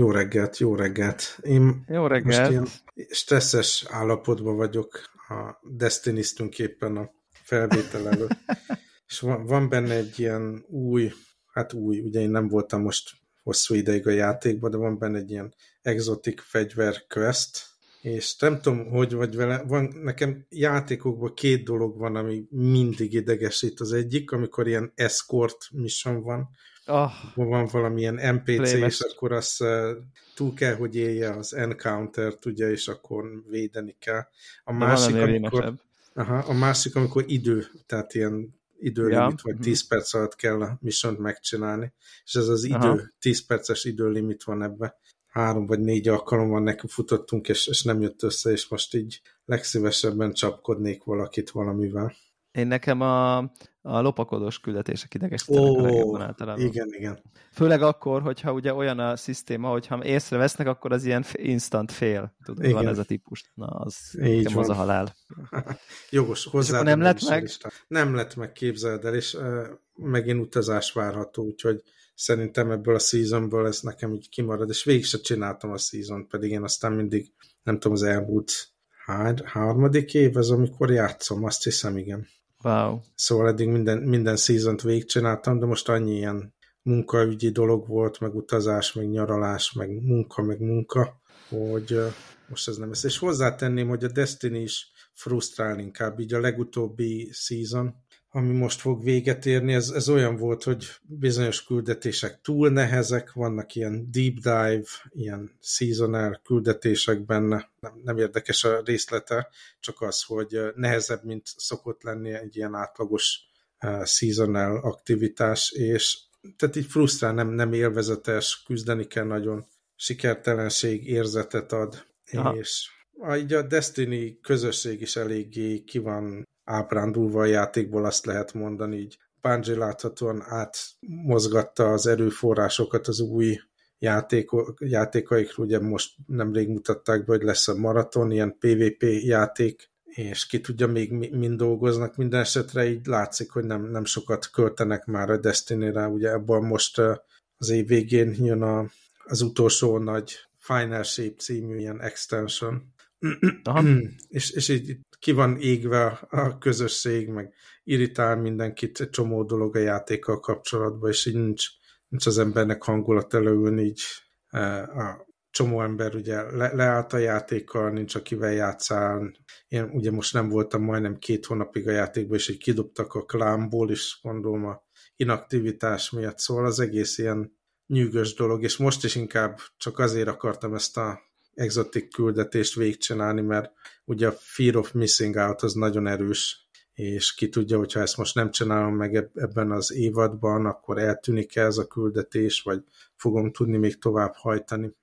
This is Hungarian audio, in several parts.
Jó reggelt, jó reggelt. Én jó reggelt. Most ilyen stresszes állapotban vagyok a destiny éppen a felvétel előtt. És van, van benne egy ilyen új, hát új, ugye én nem voltam most hosszú ideig a játékban, de van benne egy ilyen exotic fegyver quest, és nem tudom, hogy vagy vele, van, nekem játékokban két dolog van, ami mindig idegesít az egyik, amikor ilyen escort mission van, oh, van valamilyen NPC, és akkor az uh, túl kell, hogy élje az encounter-t, ugye, és akkor védeni kell. A másik, amikor, aha, a másik, amikor idő, tehát ilyen időlimit, ja. vagy 10 perc alatt kell a mission megcsinálni, és ez az idő, Aha. 10 perces időlimit van ebbe. Három vagy négy alkalommal neki futottunk, és, és nem jött össze, és most így legszívesebben csapkodnék valakit valamivel. Én nekem a, a lopakodós küldetések idegesítenek oh, a legjobban általában. Igen, igen. Főleg akkor, hogyha ugye olyan a szisztéma, hogyha észrevesznek, akkor az ilyen instant fail. Tudod, igen. van ez a típus. Na, az, Így van. az a halál. Jogos, hozzá. nem lett meg? Nem lett meg, képzeld el, és uh, megint utazás várható, úgyhogy szerintem ebből a seasonből ez nekem így kimarad, és végig se csináltam a season pedig én aztán mindig, nem tudom, az elmúlt hár, harmadik év, ez amikor játszom, azt hiszem, igen. Wow. Szóval eddig minden, minden szezont végigcsináltam, de most annyi ilyen munkaügyi dolog volt, meg utazás, meg nyaralás, meg munka, meg munka, hogy most ez nem ez. És hozzátenném, hogy a Destiny is frusztrál inkább, így a legutóbbi season, ami most fog véget érni, ez, ez olyan volt, hogy bizonyos küldetések túl nehezek, vannak ilyen deep dive, ilyen seasonal küldetések benne, nem, nem érdekes a részlete, csak az, hogy nehezebb, mint szokott lenni egy ilyen átlagos uh, seasonal aktivitás, és tehát így frusztrál, nem, nem élvezetes, küzdeni kell nagyon, sikertelenség érzetet ad, Aha. és a, így a Destiny közösség is eléggé ki van ábrándulva a játékból, azt lehet mondani, így Bungie láthatóan átmozgatta az erőforrásokat az új játéko, játékaikról, ugye most nemrég mutatták be, hogy lesz a maraton, ilyen PvP játék, és ki tudja, még mind dolgoznak, minden esetre. Így látszik, hogy nem, nem sokat költenek már a Destiny-re, ugye ebből most az év végén jön a, az utolsó nagy Final Shape című ilyen extension, Aha. és, és így ki van égve a közösség, meg irritál mindenkit egy csomó dolog a játékkal kapcsolatban, és így nincs, nincs az embernek hangulat előülni, így e, a csomó ember ugye le, leállt a játékkal, nincs akivel játszál. Én ugye most nem voltam majdnem két hónapig a játékban, és így kidobtak a klámból is, gondolom a inaktivitás miatt, szóval az egész ilyen nyűgös dolog, és most is inkább csak azért akartam ezt a exotic küldetést végigcsinálni, mert ugye a Fear of Missing Out az nagyon erős, és ki tudja, hogyha ezt most nem csinálom meg ebben az évadban, akkor eltűnik ez a küldetés, vagy fogom tudni még tovább hajtani.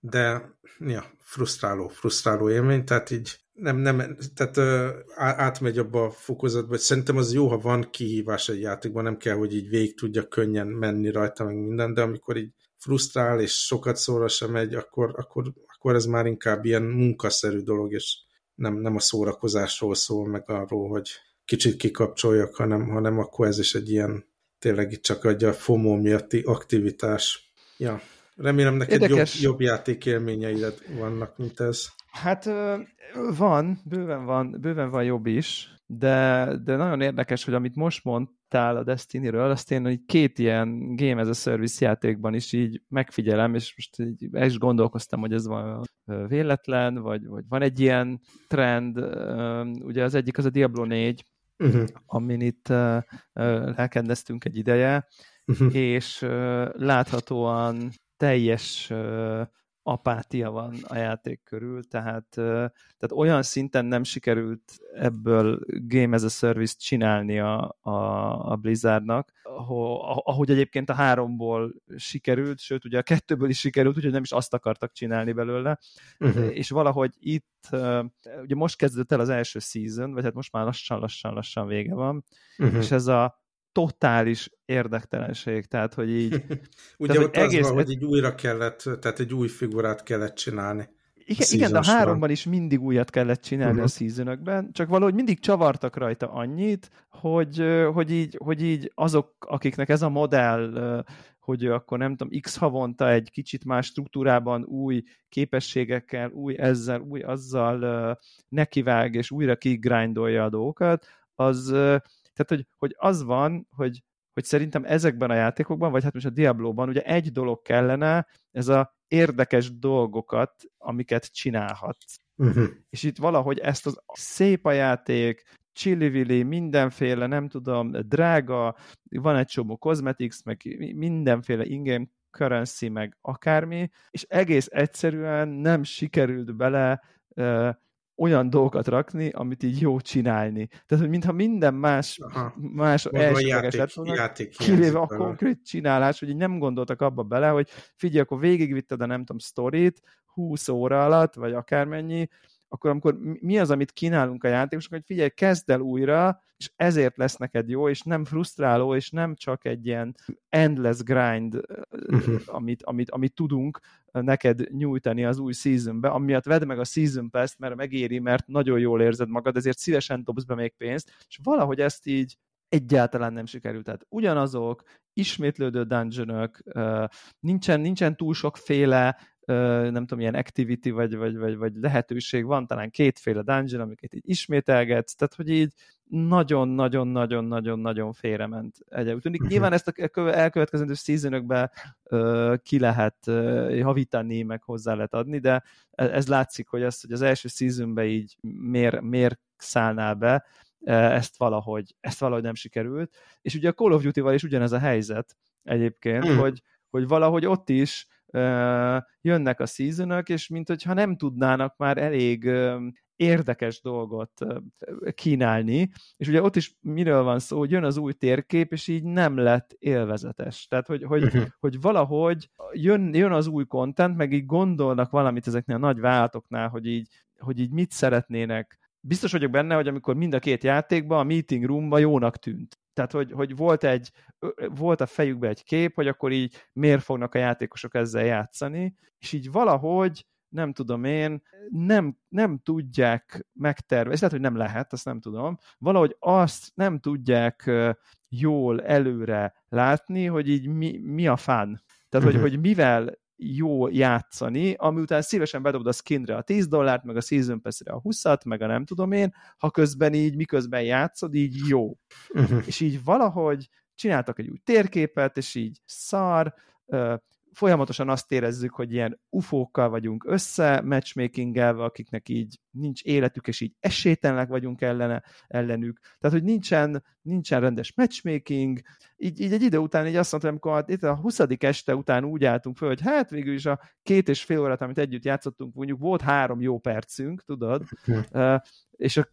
De ja, frusztráló, frusztráló élmény, tehát így nem, nem, tehát ö, átmegy abba a fokozatba, hogy szerintem az jó, ha van kihívás egy játékban, nem kell, hogy így végig tudja könnyen menni rajta, meg minden, de amikor így frusztrál, és sokat szóra sem megy, akkor, akkor, akkor ez már inkább ilyen munkaszerű dolog, és nem, nem a szórakozásról szól, meg arról, hogy kicsit kikapcsoljak, hanem, hanem akkor ez is egy ilyen tényleg itt csak egy a FOMO miatti aktivitás. Ja, remélem neked jobb, jobb játékélményeid vannak, mint ez. Hát van, bőven van, bőven van jobb is, de, de nagyon érdekes, hogy amit most mondtál a Destiny-ről, azt én hogy két ilyen Game as a Service játékban is így megfigyelem, és most így el is gondolkoztam, hogy ez van véletlen, vagy, vagy van egy ilyen trend, ugye az egyik az a Diablo 4, uh-huh. amin itt elkezdtünk egy ideje, uh-huh. és láthatóan teljes apátia van a játék körül, tehát, tehát olyan szinten nem sikerült ebből Game as a Service csinálni a, a, a Blizzardnak, ahogy egyébként a háromból sikerült, sőt ugye a kettőből is sikerült, úgyhogy nem is azt akartak csinálni belőle, uh-huh. és valahogy itt, ugye most kezdődött el az első season, vagy hát most már lassan-lassan-lassan vége van, uh-huh. és ez a totális érdektelenség, tehát hogy így... Ugye tehát, ott egész... az van, hogy így újra kellett, tehát egy új figurát kellett csinálni. Igen, igen de a háromban is mindig újat kellett csinálni uh-huh. a seasonokban, csak valahogy mindig csavartak rajta annyit, hogy, hogy, így, hogy így azok, akiknek ez a modell hogy akkor nem tudom, x havonta egy kicsit más struktúrában új képességekkel, új ezzel, új azzal nekivág, és újra kigrindolja a dolgokat, az, tehát hogy, hogy az van, hogy hogy szerintem ezekben a játékokban, vagy hát most a Diablo-ban ugye egy dolog kellene, ez a érdekes dolgokat, amiket csinálhatsz. Uh-huh. És itt valahogy ezt az szép a játék, chili mindenféle, nem tudom, drága, van egy csomó cosmetics, meg mindenféle ingame currency, meg akármi, és egész egyszerűen nem sikerült bele uh, olyan dolgokat rakni, amit így jó csinálni. Tehát, hogy mintha minden más, Aha. más elsőleges lett volna, kivéve a konkrét csinálás, hogy így nem gondoltak abba bele, hogy figyelj, akkor végigvitted a nem tudom, sztorit, 20 óra alatt, vagy akármennyi, akkor amikor mi az, amit kínálunk a játékosok, hogy figyelj, kezd el újra, és ezért lesz neked jó, és nem frusztráló, és nem csak egy ilyen endless grind, uh-huh. amit, amit, amit tudunk neked nyújtani az új seasonbe, amiatt vedd meg a season pass mert megéri, mert nagyon jól érzed magad, ezért szívesen dobsz be még pénzt, és valahogy ezt így egyáltalán nem sikerült. Tehát ugyanazok, ismétlődő dungeonok, nincsen, nincsen túl sokféle nem tudom, ilyen activity vagy, vagy, vagy, vagy lehetőség van, talán kétféle dungeon, amiket így ismételgetsz, tehát hogy így nagyon-nagyon-nagyon-nagyon-nagyon félrement. Úgy tűnik, nyilván ezt a elkövetkezendő seasonökbe ki lehet javítani, meg hozzá lehet adni, de e, ez látszik, hogy, ezt, hogy az első seasonbe így miért, miért szállnál be, ezt valahogy, ezt valahogy nem sikerült. És ugye a Call of Duty-val is ugyanez a helyzet egyébként, hmm. hogy, hogy valahogy ott is jönnek a seasonok, és mint hogyha nem tudnának már elég érdekes dolgot kínálni, és ugye ott is miről van szó, hogy jön az új térkép, és így nem lett élvezetes. Tehát, hogy, hogy, uh-huh. hogy valahogy jön, jön az új content, meg így gondolnak valamit ezeknél a nagy vállalatoknál, hogy így, hogy így mit szeretnének. Biztos vagyok benne, hogy amikor mind a két játékban, a meeting roomban jónak tűnt. Tehát, hogy, hogy volt, egy, volt a fejükben egy kép, hogy akkor így miért fognak a játékosok ezzel játszani, és így valahogy nem tudom én, nem, nem tudják megtervezni, lehet, hogy nem lehet, azt nem tudom, valahogy azt nem tudják jól előre látni, hogy így mi, mi a fán. Tehát, uh-huh. hogy, hogy mivel jó játszani, ami után szívesen bedobod a skinre a 10 dollárt, meg a Season Pass-re a 20-at, meg a nem tudom én, ha közben így, miközben játszod, így jó. Uh-huh. És így valahogy csináltak egy új térképet, és így szar, folyamatosan azt érezzük, hogy ilyen ufókkal vagyunk össze, matchmakingelve, akiknek így nincs életük, és így esélytelenek vagyunk ellene, ellenük. Tehát, hogy nincsen, nincsen rendes matchmaking, így, így egy idő után így azt mondtam, amikor itt a 20. este után úgy álltunk föl, hogy hát végül is a két és fél órát, amit együtt játszottunk, mondjuk volt három jó percünk, tudod, és a,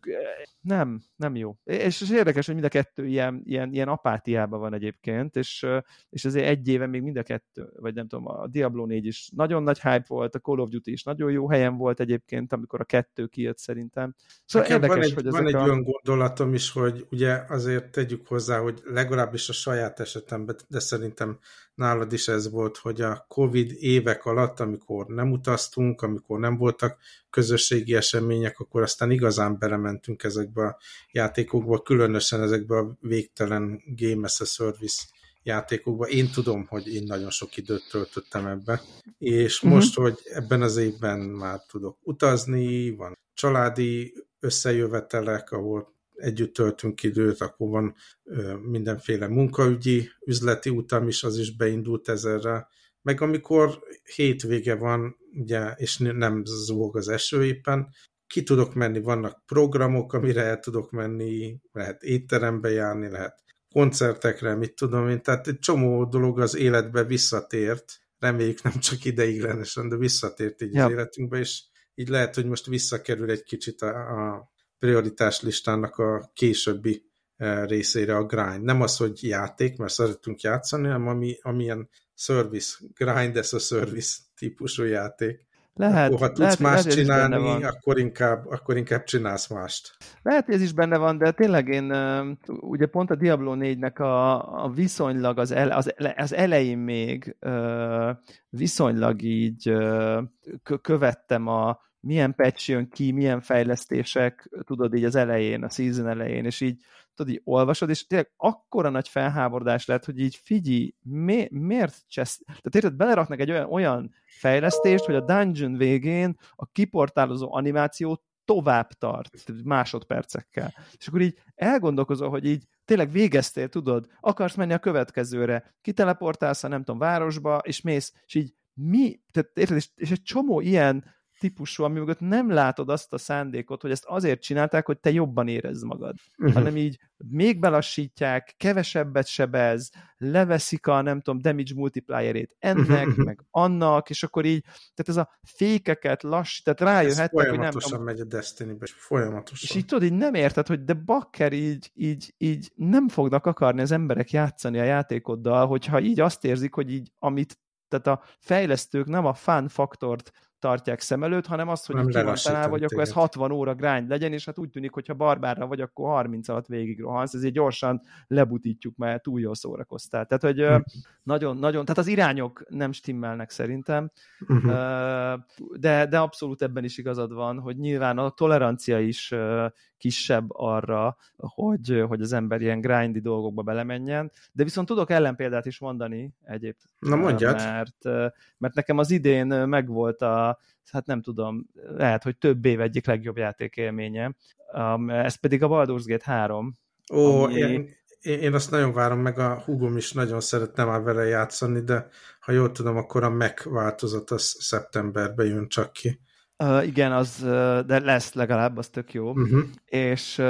nem, nem jó. És, és érdekes, hogy mind a kettő ilyen, ilyen, ilyen apátiában van egyébként, és, és azért egy éve még mind a kettő, vagy nem tudom, a Diablo 4 is nagyon nagy hype volt, a Call of Duty is nagyon jó helyen volt egyébként, amikor a kettő kijött szerintem. Szóval Nekem érdekes, van egy, hogy van egy a... olyan gondolatom is, hogy ugye azért tegyük hozzá, hogy legalábbis a saját esetemben, de szerintem nálad is ez volt, hogy a Covid évek alatt, amikor nem utaztunk, amikor nem voltak közösségi események, akkor aztán igazán belementünk ezekbe a játékokba, különösen ezekbe a végtelen Game as a Service játékokba. Én tudom, hogy én nagyon sok időt töltöttem ebbe, és uh-huh. most, hogy ebben az évben már tudok utazni, van családi összejövetelek, ahol együtt töltünk időt, akkor van mindenféle munkaügyi, üzleti utam is, az is beindult ezerre. Meg amikor hétvége van, ugye, és nem zúg az eső éppen, ki tudok menni, vannak programok, amire el tudok menni, lehet étterembe járni, lehet koncertekre, mit tudom én, tehát egy csomó dolog az életbe visszatért, reméljük nem csak ideiglenesen, de visszatért így ja. az életünkbe, és így lehet, hogy most visszakerül egy kicsit a, a prioritás listának a későbbi e, részére a grind. Nem az, hogy játék, mert szeretünk játszani, hanem ami, amilyen service, grind as a service típusú játék. Lehet, akkor, ha tudsz lehet, más lehet, csinálni, akkor inkább, akkor inkább csinálsz mást. Lehet, ez is benne van, de tényleg én ugye pont a Diablo 4-nek a, a viszonylag az, ele, az, az elején még viszonylag így követtem a milyen patch jön ki, milyen fejlesztések, tudod így az elején, a season elején, és így tudod, így olvasod, és tényleg akkora nagy felháborodás lett, hogy így figyelj, mi, miért csesz... Tehát érted, beleraknak egy olyan, olyan fejlesztést, hogy a dungeon végén a kiportálozó animáció tovább tart, másodpercekkel. És akkor így elgondolkozol, hogy így tényleg végeztél, tudod, akarsz menni a következőre, kiteleportálsz a nem tudom, városba, és mész, és így mi, tehát érted, és, és egy csomó ilyen típusú, ami mögött nem látod azt a szándékot, hogy ezt azért csinálták, hogy te jobban érezd magad, uh-huh. hanem így még belassítják, kevesebbet sebez, leveszik a, nem tudom, damage multiplierét ennek, uh-huh. meg annak, és akkor így, tehát ez a fékeket lass, tehát rájöhettek, hogy nem tudom. megy a Destiny-be, folyamatosan. És így tudod, így nem érted, hogy de bakker így, így, így nem fognak akarni az emberek játszani a játékoddal, hogyha így azt érzik, hogy így, amit tehát a fejlesztők nem a fun faktort tartják szem előtt, hanem azt, hogy ki van hogy akkor ez 60 óra grind legyen, és hát úgy tűnik, hogyha barbárra vagy, akkor 30 alatt végig rohansz, ezért gyorsan lebutítjuk, mert túl jól szórakoztál. Tehát, hogy hm. nagyon, nagyon, tehát az irányok nem stimmelnek szerintem, uh-huh. de, de abszolút ebben is igazad van, hogy nyilván a tolerancia is kisebb arra, hogy, hogy az ember ilyen grindy dolgokba belemenjen, de viszont tudok ellenpéldát is mondani egyébként. Na mondjad. Mert, mert nekem az idén megvolt a, hát nem tudom, lehet, hogy több év egyik legjobb játékélménye, ez pedig a Baldur's Gate 3. Ó, ami... én, én azt nagyon várom, meg a húgom is nagyon szeretne már vele játszani, de ha jól tudom, akkor a Mac változat az szeptemberben jön csak ki. Uh, igen, az, de lesz legalább, az tök jó. Uh-huh. És,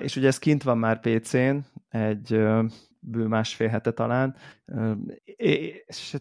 és ugye ez kint van már PC-n, egy bő másfél hete talán, és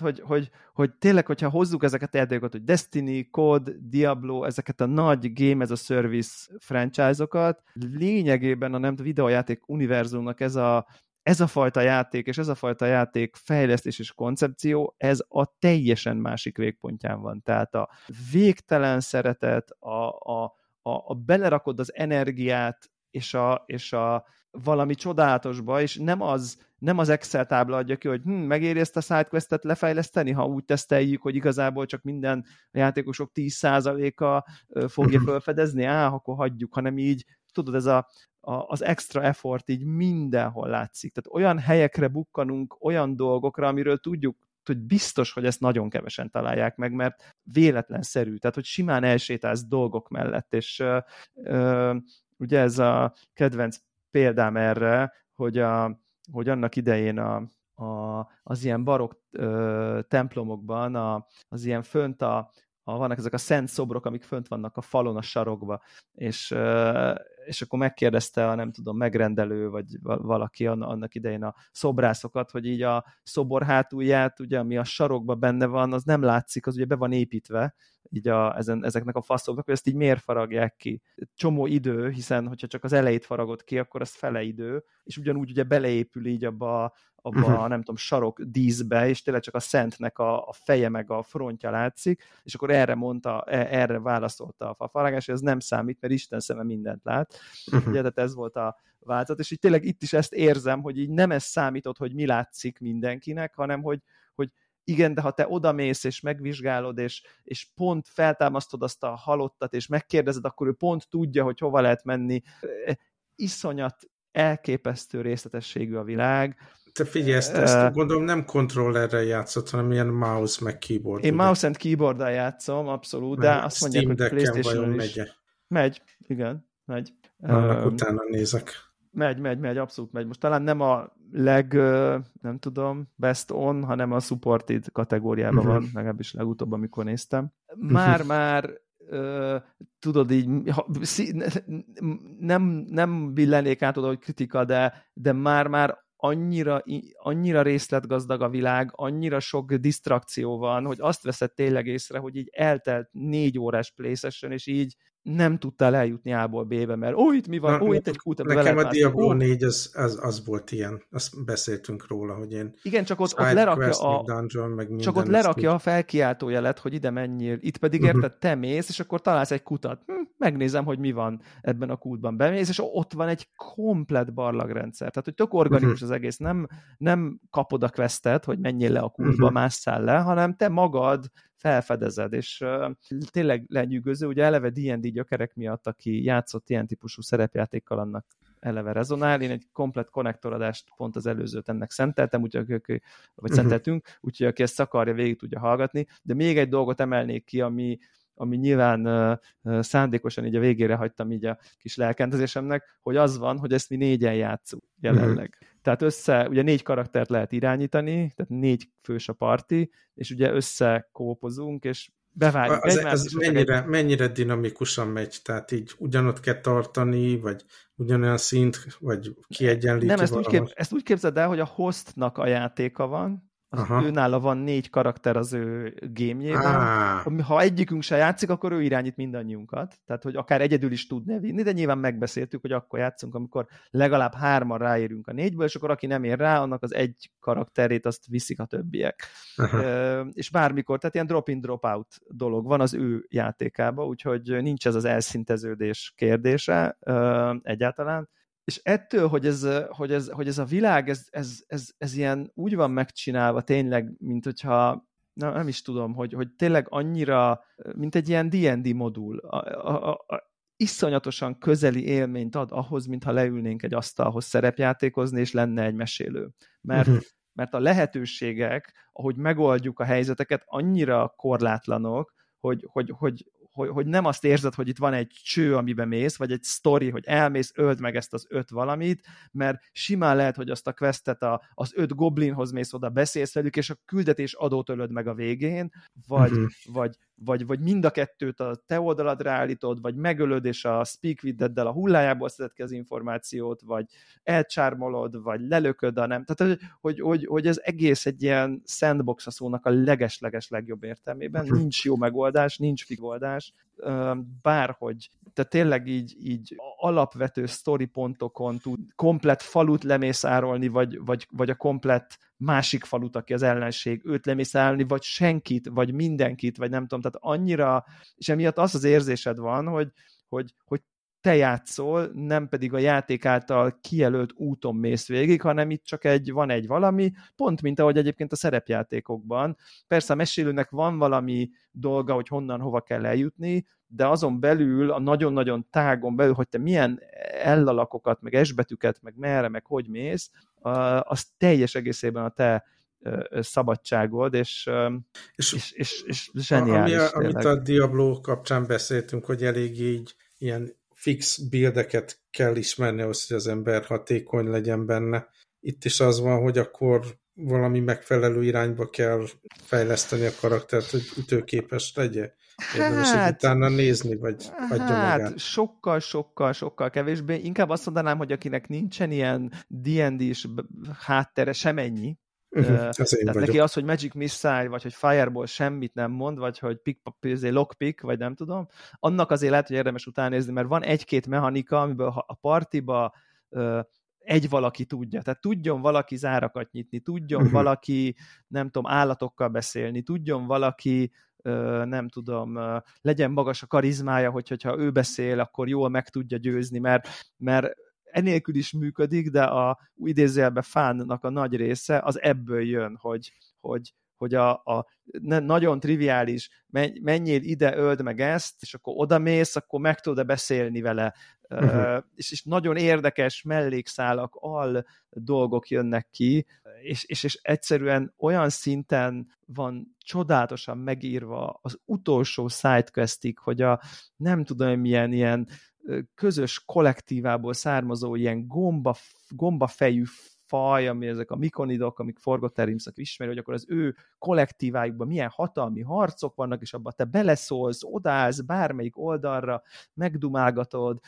hogy, hogy, hogy tényleg, hogyha hozzuk ezeket a játékokat, hogy Destiny, COD, Diablo, ezeket a nagy game as a service franchise-okat, lényegében a nem videójáték univerzumnak ez a ez a fajta játék és ez a fajta játék fejlesztés és koncepció, ez a teljesen másik végpontján van. Tehát a végtelen szeretet, a, a, a, a belerakod az energiát és a, és a valami csodálatosba, és nem az, nem az Excel tábla adja ki, hogy hm, megéri ezt a sidequestet lefejleszteni, ha úgy teszteljük, hogy igazából csak minden játékosok 10%-a fogja felfedezni, á, akkor hagyjuk, hanem így, tudod, ez a, a, az extra effort így mindenhol látszik. Tehát olyan helyekre bukkanunk, olyan dolgokra, amiről tudjuk, hogy biztos, hogy ezt nagyon kevesen találják meg, mert véletlenszerű, tehát hogy simán elsétálsz dolgok mellett, és ö, ö, ugye ez a kedvenc példám erre, hogy, a, hogy annak idején a, a, az ilyen barok ö, templomokban a, az ilyen fönt a, a, vannak ezek a szent szobrok, amik fönt vannak a falon, a sarokba, és, és akkor megkérdezte a nem tudom, megrendelő, vagy valaki annak idején a szobrászokat, hogy így a szobor hátulját, ugye, ami a sarokba benne van, az nem látszik, az ugye be van építve, így a, ezen, ezeknek a faszoknak, hogy ezt így miért faragják ki. Csomó idő, hiszen hogyha csak az elejét faragod ki, akkor az fele idő, és ugyanúgy ugye beleépül így abba, abba uh-huh. a nem tudom, sarok díszbe, és tényleg csak a szentnek a, a feje meg a frontja látszik, és akkor erre mondta, e, erre válaszolta a faragás, hogy ez nem számít, mert Isten szeme mindent lát. Uh-huh. Ugye, tehát ez volt a változat, és így tényleg itt is ezt érzem, hogy így nem ez számított, hogy mi látszik mindenkinek, hanem hogy, hogy igen, de ha te odamész és megvizsgálod, és, és pont feltámasztod azt a halottat, és megkérdezed, akkor ő pont tudja, hogy hova lehet menni. Iszonyat elképesztő részletességű a világ. Te figyelj, ezt, ezt gondolom nem kontrollerrel játszott, hanem ilyen mouse meg keyboard. Én ugye? mouse and keyboard játszott, abszolút, de azt mondják, hogy PlayStation is. Megy, megy, igen, megy. Annak um, utána nézek. Megy, megy, megy, abszolút megy. Most talán nem a leg, nem tudom, best on, hanem a supported kategóriában uh-huh. van, legalábbis legutóbb, amikor néztem. Már-már uh-huh Uh, tudod így, ha, szí, nem, nem billenék át oda, hogy kritika, de, de már-már annyira, annyira részletgazdag a világ, annyira sok disztrakció van, hogy azt veszed tényleg észre, hogy így eltelt négy órás PlayStation, és így nem tudtál eljutni A-ból B-be, mert ó, itt mi van, ó, itt egy kút, Nekem a Diablo 4 az, az, az volt ilyen, azt beszéltünk róla, hogy én Igen, csak ott, ott lerakja quest, a, dungeon, meg csak ott lerakja a felkiáltó jelet, hogy ide menjél, itt pedig uh-huh. érted, te mész, és akkor találsz egy kutat, hm, megnézem, hogy mi van ebben a kútban, bemész, és ott van egy komplet barlagrendszer, tehát hogy tök organikus uh-huh. az egész, nem, nem kapod a questet, hogy menjél le a kútba, uh-huh. másszál le, hanem te magad felfedezed, és tényleg lenyűgöző, ugye eleve D&D gyökerek miatt, aki játszott ilyen típusú szerepjátékkal, annak eleve rezonál. Én egy komplet konnektorodást pont az előzőt ennek szenteltem, úgyhogy, vagy uh-huh. szenteltünk, úgyhogy aki ezt akarja, végig tudja hallgatni. De még egy dolgot emelnék ki, ami, ami nyilván szándékosan így a végére hagytam így a kis lelkentezésemnek, hogy az van, hogy ezt mi négyen játszunk jelenleg. Uh-huh. Tehát össze, ugye négy karaktert lehet irányítani, tehát négy fős a parti, és ugye összekópozunk, és bevárjuk az, egymást. Az mennyire, egy... mennyire dinamikusan megy? Tehát így ugyanott kell tartani, vagy ugyanolyan szint, vagy kiegyenlíti Nem, ezt úgy, kép, ezt úgy képzeld el, hogy a hostnak a játéka van, Aha. őnála van négy karakter az ő gémjében. Ah. Ha egyikünk se játszik, akkor ő irányít mindannyiunkat. Tehát, hogy akár egyedül is tud vinni, de nyilván megbeszéltük, hogy akkor játszunk, amikor legalább hárman ráérünk a négyből, és akkor aki nem ér rá, annak az egy karakterét azt viszik a többiek. Aha. És bármikor, tehát ilyen drop-in, drop-out dolog van az ő játékába, úgyhogy nincs ez az elszinteződés kérdése egyáltalán és ettől, hogy ez, hogy ez, hogy ez a világ, ez, ez, ez, ez ilyen úgy van megcsinálva tényleg, mint hogyha na, nem is tudom, hogy, hogy tényleg annyira, mint egy ilyen D&D modul, a, a, a, iszonyatosan közeli élményt ad ahhoz, mintha leülnénk egy asztalhoz szerepjátékozni, és lenne egy mesélő. Mert, uh-huh. mert a lehetőségek, ahogy megoldjuk a helyzeteket, annyira korlátlanok, hogy, hogy, hogy, hogy, hogy nem azt érzed, hogy itt van egy cső, amiben mész, vagy egy story, hogy elmész, öld meg ezt az öt valamit, mert simán lehet, hogy azt a questet a, az öt goblinhoz mész oda, beszélsz velük, és a küldetés adót ölöd meg a végén, vagy, uh-huh. vagy, vagy, vagy mind a kettőt a te oldaladra állítod, vagy megölöd, és a speak with a hullájából szeded ki az információt, vagy elcsármolod, vagy lelököd a nem. Tehát, hogy, hogy, hogy ez egész egy ilyen sandbox a szónak a leges-leges legjobb értelmében. Nincs jó megoldás, nincs megoldás, bárhogy, tehát tényleg így, így alapvető story pontokon tud komplet falut lemészárolni, vagy, vagy, vagy a komplet másik falut, aki az ellenség, őt lemészárolni, vagy senkit, vagy mindenkit, vagy nem tudom, tehát annyira, és emiatt az az érzésed van, hogy, hogy, hogy te játszol, nem pedig a játék által kijelölt úton mész végig, hanem itt csak egy, van egy valami, pont mint ahogy egyébként a szerepjátékokban. Persze a mesélőnek van valami dolga, hogy honnan, hova kell eljutni, de azon belül, a nagyon-nagyon tágon belül, hogy te milyen ellalakokat, meg esbetüket, meg merre, meg hogy mész, az teljes egészében a te szabadságod, és, és, és, és, és zseniális. Ami a, amit a Diablo kapcsán beszéltünk, hogy elég így ilyen fix buildeket kell ismerni ahhoz, hogy az ember hatékony legyen benne. Itt is az van, hogy akkor valami megfelelő irányba kell fejleszteni a karaktert, hogy ütőképes legyen. Hát, és utána nézni, vagy adja hát, magát. sokkal, sokkal, sokkal kevésbé. Inkább azt mondanám, hogy akinek nincsen ilyen D&D-s háttere, semennyi, Uh-huh, tehát neki az, hogy Magic Missile, vagy hogy Fireball semmit nem mond, vagy hogy pick, izé, lockpick, vagy nem tudom, annak azért lehet, hogy érdemes utánézni, mert van egy-két mechanika, amiből a partiba uh, egy valaki tudja. Tehát tudjon valaki zárakat nyitni, tudjon uh-huh. valaki, nem tudom, állatokkal beszélni, tudjon valaki nem tudom, legyen magas a karizmája, hogy, hogyha ő beszél, akkor jól meg tudja győzni, mert, mert enélkül is működik, de a idézőjelben fánnak a nagy része az ebből jön, hogy, hogy, hogy a, a nagyon triviális, menjél ide, öld meg ezt, és akkor odamész, akkor meg tudod-e beszélni vele. Uh-huh. És, és nagyon érdekes mellékszálak, al dolgok jönnek ki, és, és, és egyszerűen olyan szinten van csodálatosan megírva az utolsó sidequestig, hogy a nem tudom milyen ilyen közös kollektívából származó ilyen gomba, gombafejű faj, ami ezek a mikonidok, amik Forgotten ismeri, hogy akkor az ő kollektívájukban milyen hatalmi harcok vannak, és abban te beleszólsz, odállsz bármelyik oldalra, megdumálgatod,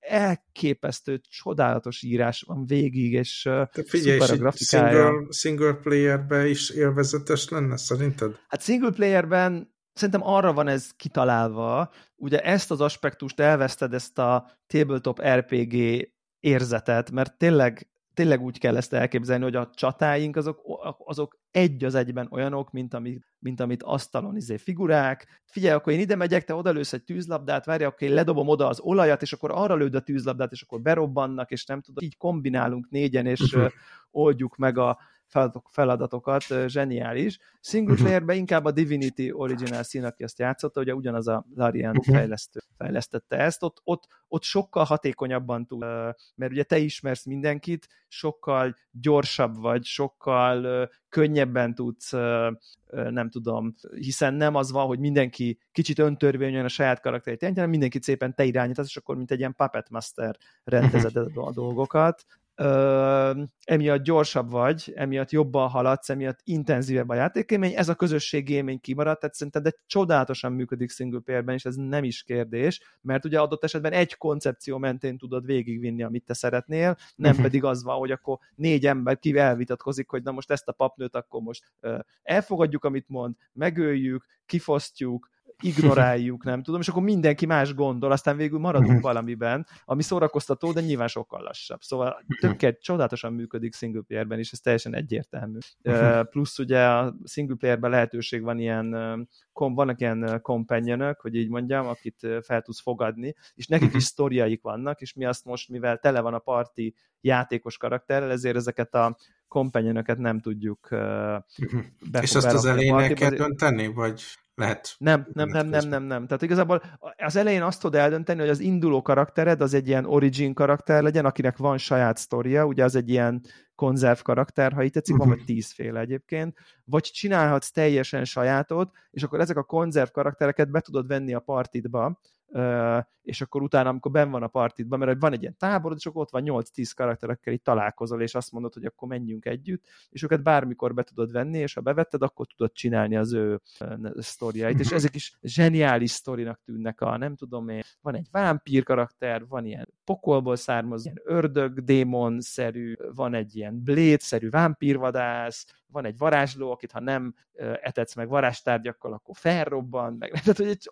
elképesztő, csodálatos írás van végig, és Te figyelj, szuper a grafikája. Single, single playerben is élvezetes lenne, szerinted? Hát single playerben szerintem arra van ez kitalálva, ugye ezt az aspektust elveszted, ezt a tabletop RPG érzetet, mert tényleg tényleg úgy kell ezt elképzelni, hogy a csatáink azok, azok egy az egyben olyanok, mint, ami, mint amit asztalon izé figurák. Figyelj, akkor én ide megyek, te odalősz egy tűzlabdát, várj, akkor én ledobom oda az olajat, és akkor arra lőd a tűzlabdát, és akkor berobbannak, és nem tudom, így kombinálunk négyen, és uh-huh. oldjuk meg a feladatokat, zseniális. Single mhm. playerben inkább a Divinity Original Sin, aki azt játszotta, ugye ugyanaz a Larian mhm. fejlesztő fejlesztette ezt, ott, ott, ott sokkal hatékonyabban tud, mert ugye te ismersz mindenkit, sokkal gyorsabb vagy, sokkal könnyebben tudsz, nem tudom, hiszen nem az van, hogy mindenki kicsit öntörvényen a saját karakterét jelenti, hanem mindenki szépen te irányítasz, és akkor mint egy ilyen puppet master rendezed a dolgokat ö, emiatt gyorsabb vagy, emiatt jobban haladsz, emiatt intenzívebb a játékélmény, ez a közösségi élmény kimaradt, tehát szerintem de csodálatosan működik single playerben, és ez nem is kérdés, mert ugye adott esetben egy koncepció mentén tudod végigvinni, amit te szeretnél, nem uh-huh. pedig az van, hogy akkor négy ember ki elvitatkozik, hogy na most ezt a papnőt akkor most ö, elfogadjuk, amit mond, megöljük, kifosztjuk, ignoráljuk, nem tudom, és akkor mindenki más gondol, aztán végül maradunk mhm. valamiben, ami szórakoztató, de nyilván sokkal lassabb. Szóval mhm. tökélet csodálatosan működik single playerben is, ez teljesen egyértelmű. Uh, plusz ugye a single playerben lehetőség van ilyen, vannak ilyen companionök, hogy így mondjam, akit fel tudsz fogadni, és nekik is sztoriaik vannak, és mi azt most, mivel tele van a parti játékos karakterrel, ezért ezeket a companionöket nem tudjuk uh, És azt az elején kell dönteni, vagy lehet. Nem, nem, nem, nem, nem, nem. Tehát igazából az elején azt tudod eldönteni, hogy az induló karaktered az egy ilyen origin karakter legyen, akinek van saját sztoria, ugye az egy ilyen konzerv karakter, ha így tetszik, van vagy mhm. tízféle egyébként, vagy csinálhatsz teljesen sajátot, és akkor ezek a konzerv karaktereket be tudod venni a partitba, és akkor utána, amikor ben van a partitban, mert van egy ilyen táborod, és akkor ott van 8-10 karakterekkel itt találkozol, és azt mondod, hogy akkor menjünk együtt, és őket bármikor be tudod venni, és ha bevetted, akkor tudod csinálni az ő sztoriait, és ezek is zseniális sztorinak tűnnek a, nem tudom én, van egy vámpír karakter, van ilyen pokolból származó, ilyen ördög, démon-szerű, van egy ilyen blade-szerű vámpírvadász, van egy varázsló, akit ha nem etetsz meg varázstárgyakkal, akkor felrobban, meg, tehát hogy egy,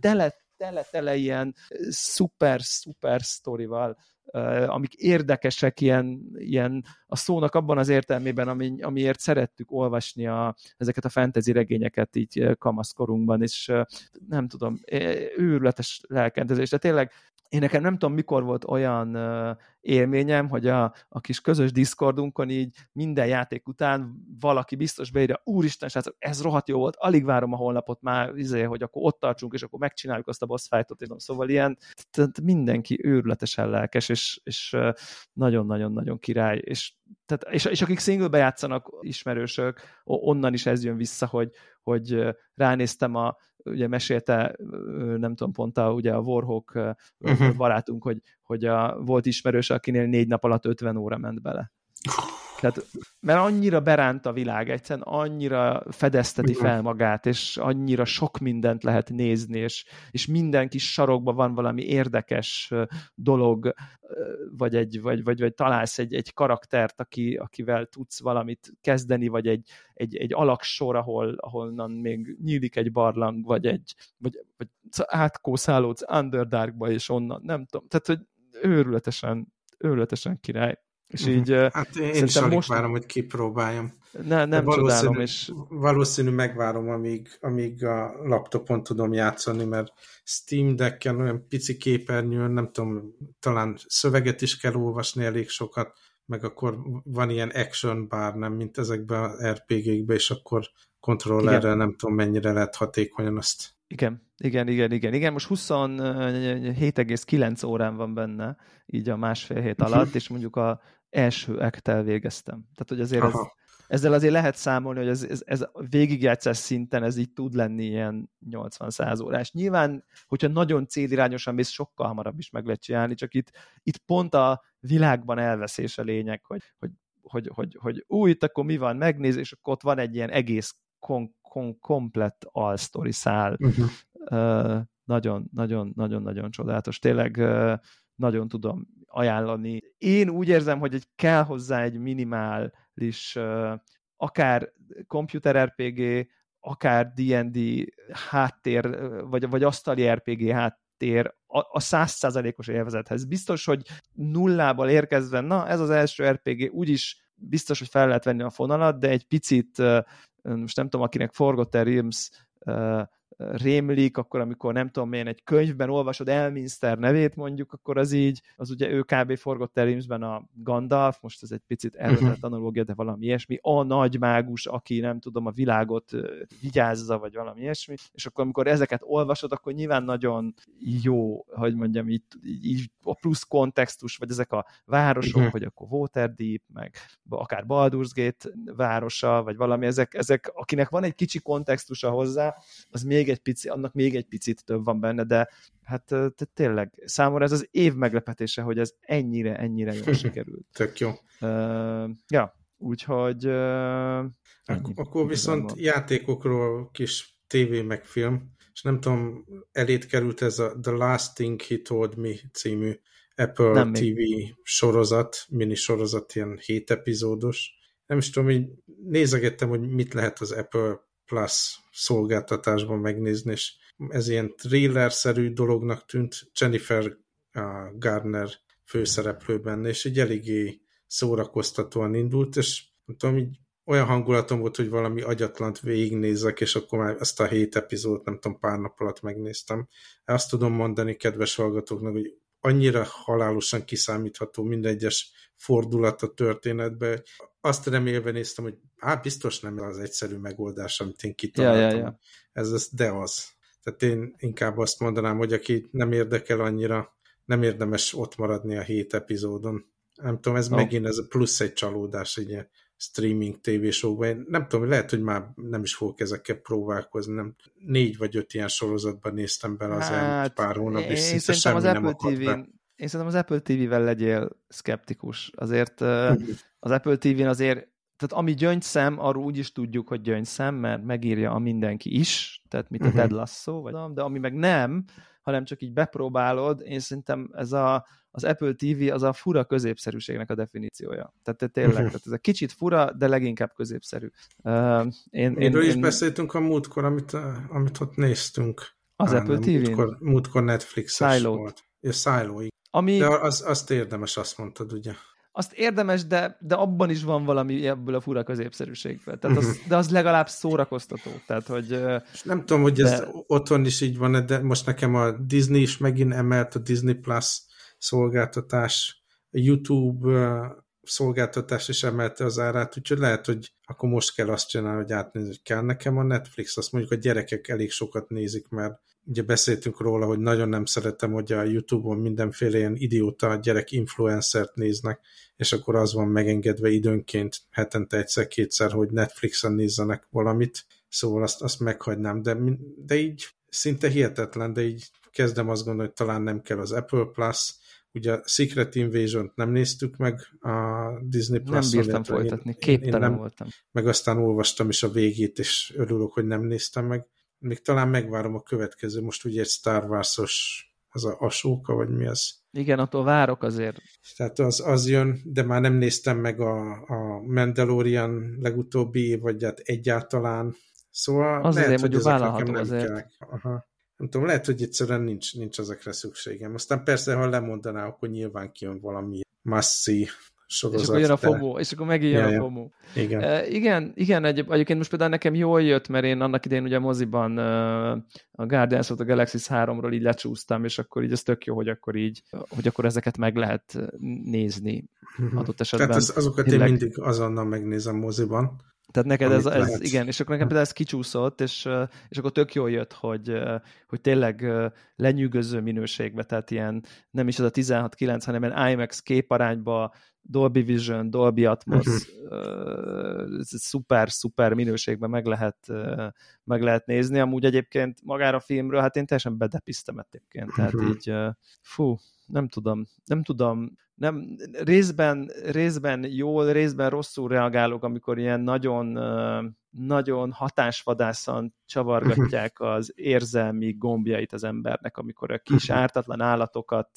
tele, tele-tele ilyen szuper-szuper sztorival, amik érdekesek ilyen, ilyen a szónak abban az értelmében, ami, amiért szerettük olvasni a, ezeket a fantasy regényeket így kamaszkorunkban, és nem tudom, őrületes lelkentezés, de tényleg én nekem nem tudom, mikor volt olyan élményem, hogy a, a kis közös Discordunkon így minden játék után valaki biztos beírja, úristen, srácok, ez rohadt jó volt, alig várom a holnapot már, izé, hogy akkor ott tartsunk, és akkor megcsináljuk azt a boss fightot, szóval ilyen, mindenki őrületesen lelkes, és, és nagyon-nagyon-nagyon király, és, tehát, és, és akik singlebe játszanak ismerősök, onnan is ez jön vissza, hogy, hogy ránéztem a ugye mesélte, nem tudom, pont a, ugye a Warhawk uh-huh. barátunk, hogy, hogy a, volt ismerős, akinél négy nap alatt 50 óra ment bele. Tehát, mert annyira beránt a világ, egyszerűen annyira fedezteti fel magát, és annyira sok mindent lehet nézni, és, és minden kis sarokban van valami érdekes dolog, vagy, egy, vagy, vagy, vagy találsz egy, egy karaktert, aki, akivel tudsz valamit kezdeni, vagy egy, egy, egy alaksor, ahol, ahonnan még nyílik egy barlang, vagy egy vagy, vagy átkószálódsz Underdarkba, és onnan, nem tudom. Tehát, hogy őrületesen, őrületesen király. És így, hát én is alig most... várom, hogy kipróbáljam. Ne, nem valószínű, csodálom, és... Valószínű megvárom, amíg, amíg a laptopon tudom játszani, mert Steam Deck-en olyan pici képernyőn, nem tudom, talán szöveget is kell olvasni elég sokat, meg akkor van ilyen action bar, nem, mint ezekben a RPG-kben, és akkor kontrollerrel nem tudom, mennyire lehet hatékonyan azt. Igen, igen, igen, igen, igen. Most 27,9 órán van benne, így a másfél hét alatt, és mondjuk a első ektel végeztem. Tehát, hogy azért ez, ezzel azért lehet számolni, hogy ez, ez, ez végigjátszás szinten ez így tud lenni ilyen 80-100 órás. Nyilván, hogyha nagyon célirányosan mész, sokkal hamarabb is meg lehet csinálni, csak itt, itt pont a világban elveszés a lényeg, hogy, hogy, hogy, hogy, hogy új, itt akkor mi van, megnéz, és akkor ott van egy ilyen egész kon, kon, komplett all-story szál. Uh-huh. Uh, nagyon, nagyon, nagyon, nagyon csodálatos. Tényleg uh, nagyon tudom ajánlani. Én úgy érzem, hogy egy kell hozzá egy minimális, akár computer RPG, akár D&D háttér, vagy, vagy asztali RPG háttér a százszázalékos élvezethez. Biztos, hogy nullából érkezve, na ez az első RPG, úgyis biztos, hogy fel lehet venni a fonalat, de egy picit, most nem tudom, akinek Forgotten Realms rémlik, akkor amikor nem tudom én, egy könyvben olvasod Elminster nevét mondjuk, akkor az így, az ugye ő kb. forgott Elimsben a Gandalf, most ez egy picit elvetett uh-huh. analógia, de valami ilyesmi, a nagy mágus, aki nem tudom, a világot vigyázza, vagy valami ilyesmi, és akkor amikor ezeket olvasod, akkor nyilván nagyon jó, hogy mondjam, így, így a plusz kontextus, vagy ezek a városok, uh-huh. hogy akkor Waterdeep, meg akár Baldur's Gate városa, vagy valami, ezek, ezek, akinek van egy kicsi kontextusa hozzá, az még egy pici, annak még egy picit több van benne, de hát tényleg számomra ez az év meglepetése, hogy ez ennyire, ennyire jól sikerült. Tök jó. Uh, ja, úgyhogy uh, Ak- akkor viszont van. játékokról kis tévé meg film, és nem tudom, elét került ez a The Last Thing He Told Me című Apple nem TV még. sorozat, mini sorozat, ilyen hét epizódos. Nem is tudom, így nézegettem, hogy mit lehet az Apple Plus szolgáltatásban megnézni, és ez ilyen thriller-szerű dolognak tűnt Jennifer Garner főszereplő benne, és így eléggé szórakoztatóan indult, és nem tudom, így olyan hangulatom volt, hogy valami agyatlant végignézek, és akkor már ezt a hét epizódot nem tudom, pár nap alatt megnéztem. Azt tudom mondani kedves hallgatóknak, hogy annyira halálosan kiszámítható minden egyes fordulat a történetbe. Azt remélve néztem, hogy hát biztos nem az egyszerű megoldás, amit én kitaláltam. Ja, ja, ja. Ez az, de az. Tehát én inkább azt mondanám, hogy aki nem érdekel annyira, nem érdemes ott maradni a hét epizódon. Nem tudom, ez no. megint ez plusz egy csalódás egy streaming tévésokban. Én nem tudom, lehet, hogy már nem is fogok ezekkel próbálkozni. Nem, négy vagy öt ilyen sorozatban néztem bele az hát, elmúlt pár hónap, és szinte semmi az nem Apple TV Én szerintem az Apple TV-vel legyél szkeptikus. Azért az Apple TV-n azért tehát ami gyöngyszem, arról úgy is tudjuk, hogy gyöngyszem, mert megírja a mindenki is, tehát mint a Ted Lasso, vagy de ami meg nem, hanem csak így bepróbálod, én szerintem ez a, az Apple TV az a fura középszerűségnek a definíciója. Tehát tényleg, uh-huh. tehát ez egy kicsit fura, de leginkább középszerű. Uh, én, Miről én, is én... beszéltünk a múltkor, amit, amit ott néztünk. Az Á, Apple TV-n? Múltkor, múltkor Netflix-es volt. Ja, Silo, Ami... De az, azt érdemes, azt mondtad, ugye? azt érdemes, de, de abban is van valami ebből a fura középszerűségből. Tehát az, de az legalább szórakoztató. Tehát, hogy, És nem tudom, hogy de... ez otthon is így van, de most nekem a Disney is megint emelt a Disney Plus szolgáltatás, a YouTube szolgáltatás is emelte az árát, úgyhogy lehet, hogy akkor most kell azt csinálni, hogy átnézni, hogy kell nekem a Netflix, azt mondjuk a gyerekek elég sokat nézik, mert ugye beszéltünk róla, hogy nagyon nem szeretem, hogy a YouTube-on mindenféle ilyen idióta gyerek influencert néznek, és akkor az van megengedve időnként hetente egyszer-kétszer, hogy Netflixen nézzenek valamit, szóval azt, azt meghagynám, de, de így szinte hihetetlen, de így kezdem azt gondolni, hogy talán nem kell az Apple Plus, Ugye a Secret Invasion-t nem néztük meg a Disney plus Nem bírtam folytatni, én, képtelen én nem, voltam. Meg aztán olvastam is a végét, és örülök, hogy nem néztem meg. Még talán megvárom a következő, most ugye egy Star Wars-os, az a Asóka, vagy mi az? Igen, attól várok azért. Tehát az, az jön, de már nem néztem meg a, a Mandalorian legutóbbi, vagy hát egyáltalán. Szóval az lehet, hogy ezek nekem nem azért. Kell. Aha nem tudom, lehet, hogy egyszerűen nincs, nincs ezekre szükségem. Aztán persze, ha lemondaná, akkor nyilván kijön valami masszi sorozat. És akkor jön a FOMO, és akkor megint jön ja, a FOMO. Igen. Uh, igen, igen egy, egyébként most például nekem jól jött, mert én annak idején ugye moziban uh, a Guardians of the Galaxy 3-ról így lecsúsztam, és akkor így ez tök jó, hogy akkor így, hogy akkor ezeket meg lehet nézni uh-huh. adott esetben. Tehát ez, azokat tényleg... én mindig azonnal megnézem moziban. Tehát neked ez, ez, igen, és akkor nekem például ez kicsúszott, és, és akkor tök jól jött, hogy, hogy tényleg lenyűgöző minőségbe, tehát ilyen nem is ez a 16-9, hanem ilyen IMAX képarányba, Dolby Vision, Dolby Atmos, uh, szuper, szuper minőségben meg lehet, meg lehet nézni. Amúgy egyébként magára a filmről, hát én teljesen bedepiztem egyébként, tehát így, fú, nem tudom, nem tudom, nem, részben, részben jól, részben rosszul reagálok, amikor ilyen nagyon, nagyon hatásvadászan csavargatják az érzelmi gombjait az embernek, amikor a kis ártatlan állatokat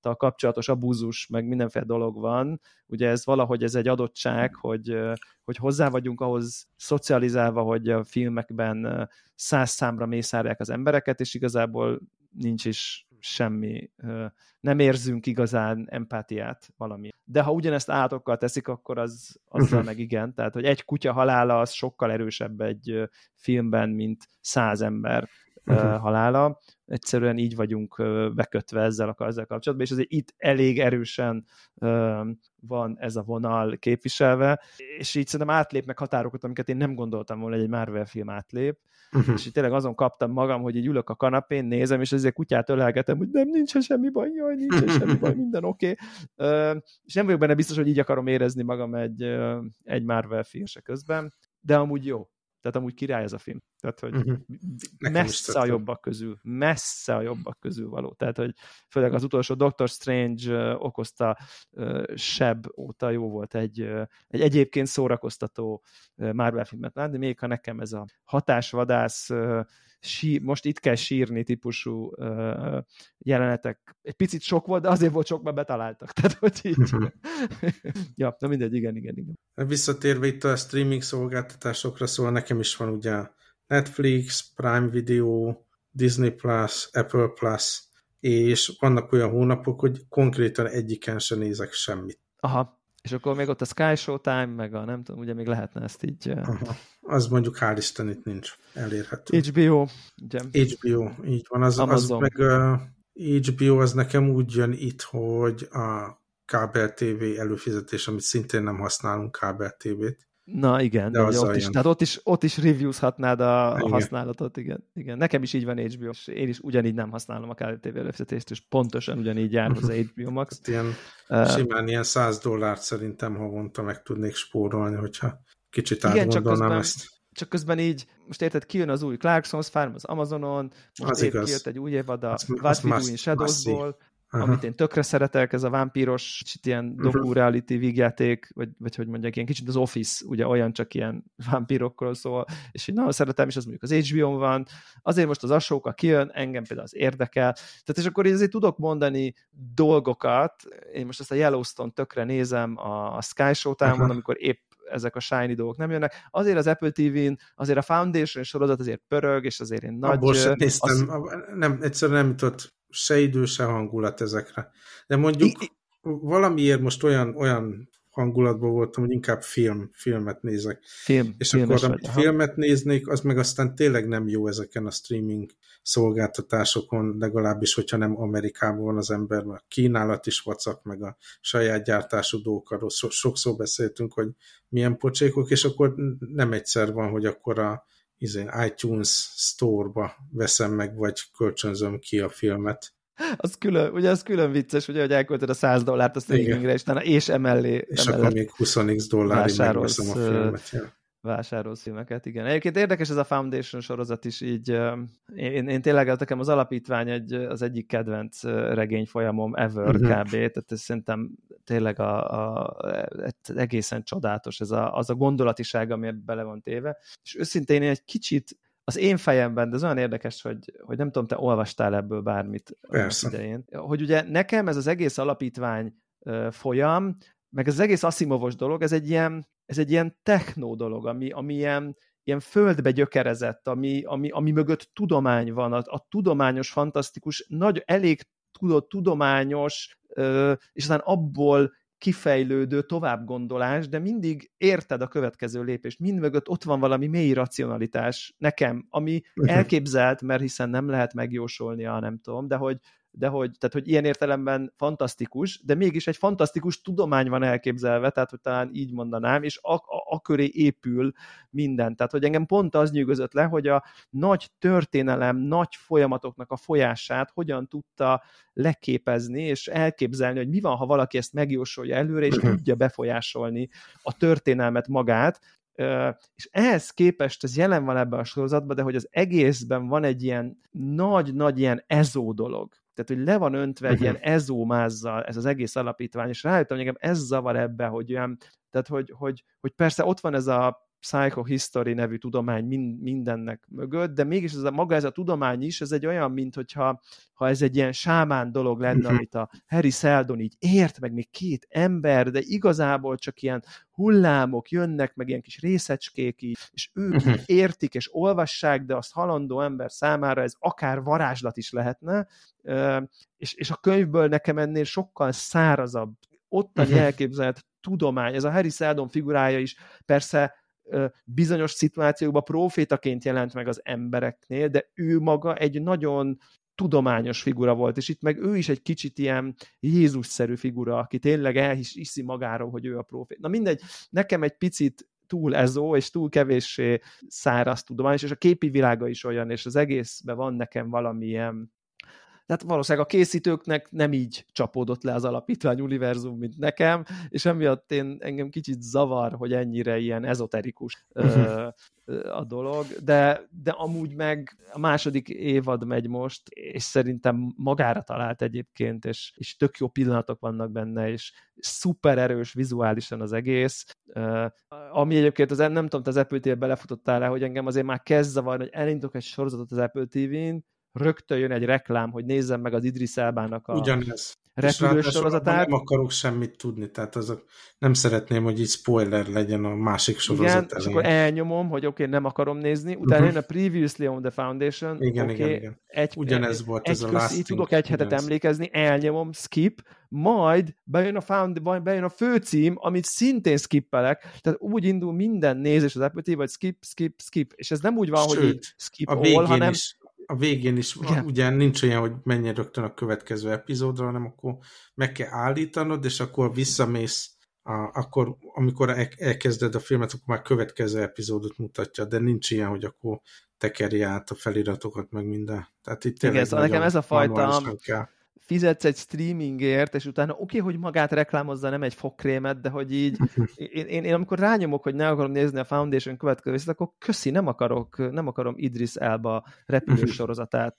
a kapcsolatos abúzus, meg mindenféle dolog van. Ugye ez valahogy ez egy adottság, hogy, hogy hozzá vagyunk ahhoz szocializálva, hogy a filmekben száz számra mészárják az embereket, és igazából nincs is semmi, nem érzünk igazán empátiát valami. De ha ugyanezt állatokkal teszik, akkor az azzal meg igen. Tehát, hogy egy kutya halála az sokkal erősebb egy filmben, mint száz ember uh-huh. halála. Egyszerűen így vagyunk bekötve ezzel a ezzel kapcsolatban, és azért itt elég erősen van ez a vonal képviselve, és így szerintem átlépnek határokat, amiket én nem gondoltam volna, hogy egy Marvel film átlép, uh-huh. és így tényleg azon kaptam magam, hogy így ülök a kanapén, nézem, és azért kutyát ölelgetem, hogy nem, nincsen semmi baj, jaj, nincsen semmi baj, minden oké. Okay. És nem vagyok benne biztos, hogy így akarom érezni magam egy, egy Marvel film közben, de amúgy jó. Tehát amúgy király ez a film. Tehát, hogy uh-huh. messze a jobbak közül, messze a jobbak közül való. Tehát, hogy főleg az utolsó Doctor Strange okozta seb óta jó volt egy, egy egyébként szórakoztató Marvel filmet látni, még ha nekem ez a hatásvadász sí, most itt kell sírni típusú uh, jelenetek. Egy picit sok volt, de azért volt sok, mert betaláltak. Tehát, hogy így. Ja, na mindegy, igen, igen, igen. Visszatérve itt a streaming szolgáltatásokra, szóval nekem is van ugye Netflix, Prime Video, Disney Plus, Apple Plus, és vannak olyan hónapok, hogy konkrétan egyiken sem nézek semmit. Aha, és akkor még ott a Sky Showtime, meg a nem tudom, ugye még lehetne ezt így... Aha. Az mondjuk hál' Isten itt nincs elérhető. HBO, ugye? HBO, így van. Az, az meg uh, HBO az nekem úgy jön itt, hogy a kábel TV előfizetés, amit szintén nem használunk kábel TV-t, Na igen, de de ott, is, tehát ott is, ott is reviewzhatnád a, igen. használatot, igen. igen. Nekem is így van HBO, és én is ugyanígy nem használom a KTV előfizetést, és pontosan ugyanígy jár hozzá HBO Max. Hát ilyen, uh, simán ilyen 100 dollárt szerintem havonta meg tudnék spórolni, hogyha kicsit igen, átgondolnám csak közben, ezt. Csak közben így, most érted, kijön az új Clarkson's Farm az Amazonon, most az épp igaz. kijött egy új évad a What We Do in Shadows-ból, Aha. amit én tökre szeretek, ez a vámpíros, kicsit ilyen mhm. doku-reality vígjáték, vagy, vagy hogy mondják, ilyen kicsit az Office, ugye olyan csak ilyen vámpírokról szól, és én nagyon szeretem, és az mondjuk az HBO-n van, azért most az Asóka kijön, engem például az érdekel, tehát és akkor azért tudok mondani dolgokat, én most ezt a Yellowstone tökre nézem a, a Sky Showtime-on, amikor épp ezek a shiny dolgok nem jönnek. Azért az Apple TV-n, azért a Foundation sorozat azért pörög, és azért én nagy... Abból sem néztem, az... nem, egyszerűen nem jutott se idő, se hangulat ezekre. De mondjuk I, valamiért most olyan, olyan hangulatban voltam, hogy inkább film, filmet nézek. Film, és akkor, amit filmet néznék, az meg aztán tényleg nem jó ezeken a streaming szolgáltatásokon, legalábbis, hogyha nem Amerikában van az ember, mert kínálat is vacak, meg a saját gyártású dolgokról sokszor beszéltünk, hogy milyen pocsékok, és akkor nem egyszer van, hogy akkor a izé, iTunes store-ba veszem meg, vagy kölcsönzöm ki a filmet. Az külön, ugye az külön vicces, ugye, hogy elköltöd a 100 dollárt a streamingre, és, és emellé, és akkor még 20x dollárig megveszem a filmet. Ja vásárolsz filmeket, igen. Egyébként érdekes ez a Foundation sorozat is, így én, én tényleg nekem az alapítvány egy, az egyik kedvenc regény folyamom ever uh-huh. kb. Tehát ez szerintem tényleg a, a, egészen csodálatos ez a, az a gondolatiság, ami bele van téve. És őszintén én egy kicsit az én fejemben, de ez olyan érdekes, hogy, hogy nem tudom, te olvastál ebből bármit Persze. idején. Hogy ugye nekem ez az egész alapítvány folyam, meg az egész Asimovos dolog, ez egy ilyen, ez egy ilyen technó dolog, ami, ami ilyen, ilyen földbe gyökerezett, ami, ami, ami mögött tudomány van, a, a tudományos, fantasztikus, nagy, elég tudott, tudományos, és aztán abból kifejlődő továbbgondolás, de mindig érted a következő lépést, mind mögött ott van valami mély racionalitás nekem, ami elképzelt, mert hiszen nem lehet megjósolni, a nem tudom, de hogy, de hogy, tehát, hogy ilyen értelemben fantasztikus, de mégis egy fantasztikus tudomány van elképzelve, tehát hogy talán így mondanám, és a, a, a köré épül minden. Tehát, hogy engem pont az nyűgözött le, hogy a nagy történelem, nagy folyamatoknak a folyását hogyan tudta leképezni, és elképzelni, hogy mi van, ha valaki ezt megjósolja előre, és tudja befolyásolni a történelmet magát, és ehhez képest ez jelen van ebben a sorozatban, de hogy az egészben van egy ilyen nagy-nagy ilyen ezó dolog. Tehát, hogy le van öntve egy uh-huh. ilyen ezómázzal ez az egész alapítvány, és rájöttem, hogy engem ez zavar ebbe, hogy olyan, tehát, hogy, hogy, hogy persze ott van ez a Psychohistory nevű tudomány mind, mindennek mögött, de mégis ez a, maga ez a tudomány is, ez egy olyan, mint hogyha ha ez egy ilyen sámán dolog lenne, mhm. amit a Harry Seldon így ért, meg még két ember, de igazából csak ilyen hullámok jönnek, meg ilyen kis részecskék így, és ők így mhm. értik és olvassák, de azt halandó ember számára ez akár varázslat is lehetne, és, és a könyvből nekem ennél sokkal szárazabb, ottani uh-huh. elképzelt tudomány, ez a Harry Seldon figurája is persze bizonyos szituációkban profétaként jelent meg az embereknél, de ő maga egy nagyon tudományos figura volt, és itt meg ő is egy kicsit ilyen Jézus-szerű figura, aki tényleg elhiszi magáról, hogy ő a profét. Na mindegy, nekem egy picit túl ezó, és túl kevéssé száraz tudományos, és a képi világa is olyan, és az egészben van nekem valamilyen tehát valószínűleg a készítőknek nem így csapódott le az alapítvány univerzum, mint nekem, és emiatt én, engem kicsit zavar, hogy ennyire ilyen ezoterikus uh-huh. a dolog, de, de amúgy meg a második évad megy most, és szerintem magára talált egyébként, és, és tök jó pillanatok vannak benne, és szuper erős vizuálisan az egész, uh, ami egyébként az, nem tudom, te az Apple TV-be belefutottál rá, hogy engem azért már kezd zavarni, hogy elindulok egy sorozatot az Apple TV-n, rögtön jön egy reklám, hogy nézzem meg az Idris Elbának a Ugyanez. repülős sorozatát. Nem akarok semmit tudni, tehát azok nem szeretném, hogy így spoiler legyen a másik sorozat Igen, elején. és akkor elnyomom, hogy oké, okay, nem akarom nézni, utána uh-huh. jön a Previously on the Foundation, igen, okay, igen, igen. Egy, Ugyanez volt egy ez a last tudok egy hetet ugyanez. emlékezni, elnyomom, skip, majd bejön a, found, bejön a főcím, amit szintén skippelek, tehát úgy indul minden nézés az Apple TV, vagy skip, skip, skip, és ez nem úgy van, Sőt, hogy így skip a all, hanem is a végén is Igen. ugye nincs olyan, hogy menjen rögtön a következő epizódra, hanem akkor meg kell állítanod, és akkor visszamész, a, akkor amikor elkezded a filmet, akkor már következő epizódot mutatja, de nincs ilyen, hogy akkor tekeri át a feliratokat, meg minden. Tehát itt Igen, szóval nekem ez a fajta fizetsz egy streamingért, és utána oké, okay, hogy magát reklámozza, nem egy fogkrémet, de hogy így, én, én, én, amikor rányomok, hogy ne akarom nézni a Foundation következő akkor köszi, nem akarok, nem akarom Idris Elba repülős sorozatát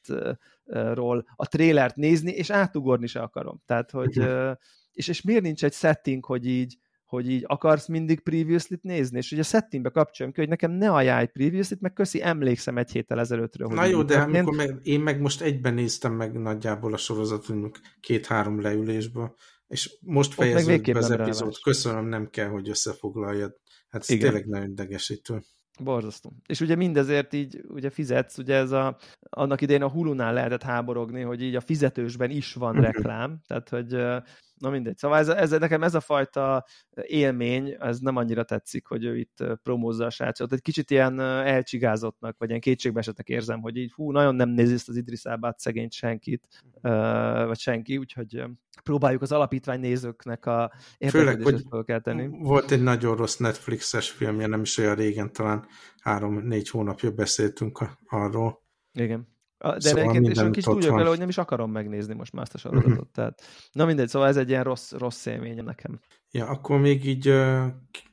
ról a trélert nézni, és átugorni se akarom. Tehát, hogy és, és miért nincs egy setting, hogy így hogy így akarsz mindig previously nézni, és ugye a settingbe kapcsoljam ki, hogy nekem ne ajánlj previously meg köszi, emlékszem egy héttel ezelőttről. Na jó, de amikor meg, én meg most egyben néztem meg nagyjából a sorozatunk két-három leülésből, és most fejeződik be az epizód. Köszönöm, nem kell, hogy összefoglaljad. Hát ez Igen. tényleg nagyon idegesítő. Borzasztó. És ugye mindezért így ugye fizetsz, ugye ez a, annak idején a Hulunál lehetett háborogni, hogy így a fizetősben is van mhm. reklám, tehát hogy Na mindegy. Szóval ez, ez, nekem ez a fajta élmény, ez nem annyira tetszik, hogy ő itt promózza a srácot. Egy kicsit ilyen elcsigázottnak, vagy ilyen kétségbeesetnek érzem, hogy így hú, nagyon nem nézi ezt az Idris Elbát szegényt senkit, vagy senki, úgyhogy próbáljuk az alapítvány nézőknek a érdeklődését felkelteni. Volt egy nagyon rossz Netflixes filmje, nem is olyan régen, talán három-négy hónapja beszéltünk arról. Igen. De szóval egyébként és kis tudjuk vele, hogy nem is akarom megnézni most már ezt a sorozatot. Uh-huh. Tehát, na mindegy, szóval ez egy ilyen rossz, rossz élmény nekem. Ja, akkor még így uh,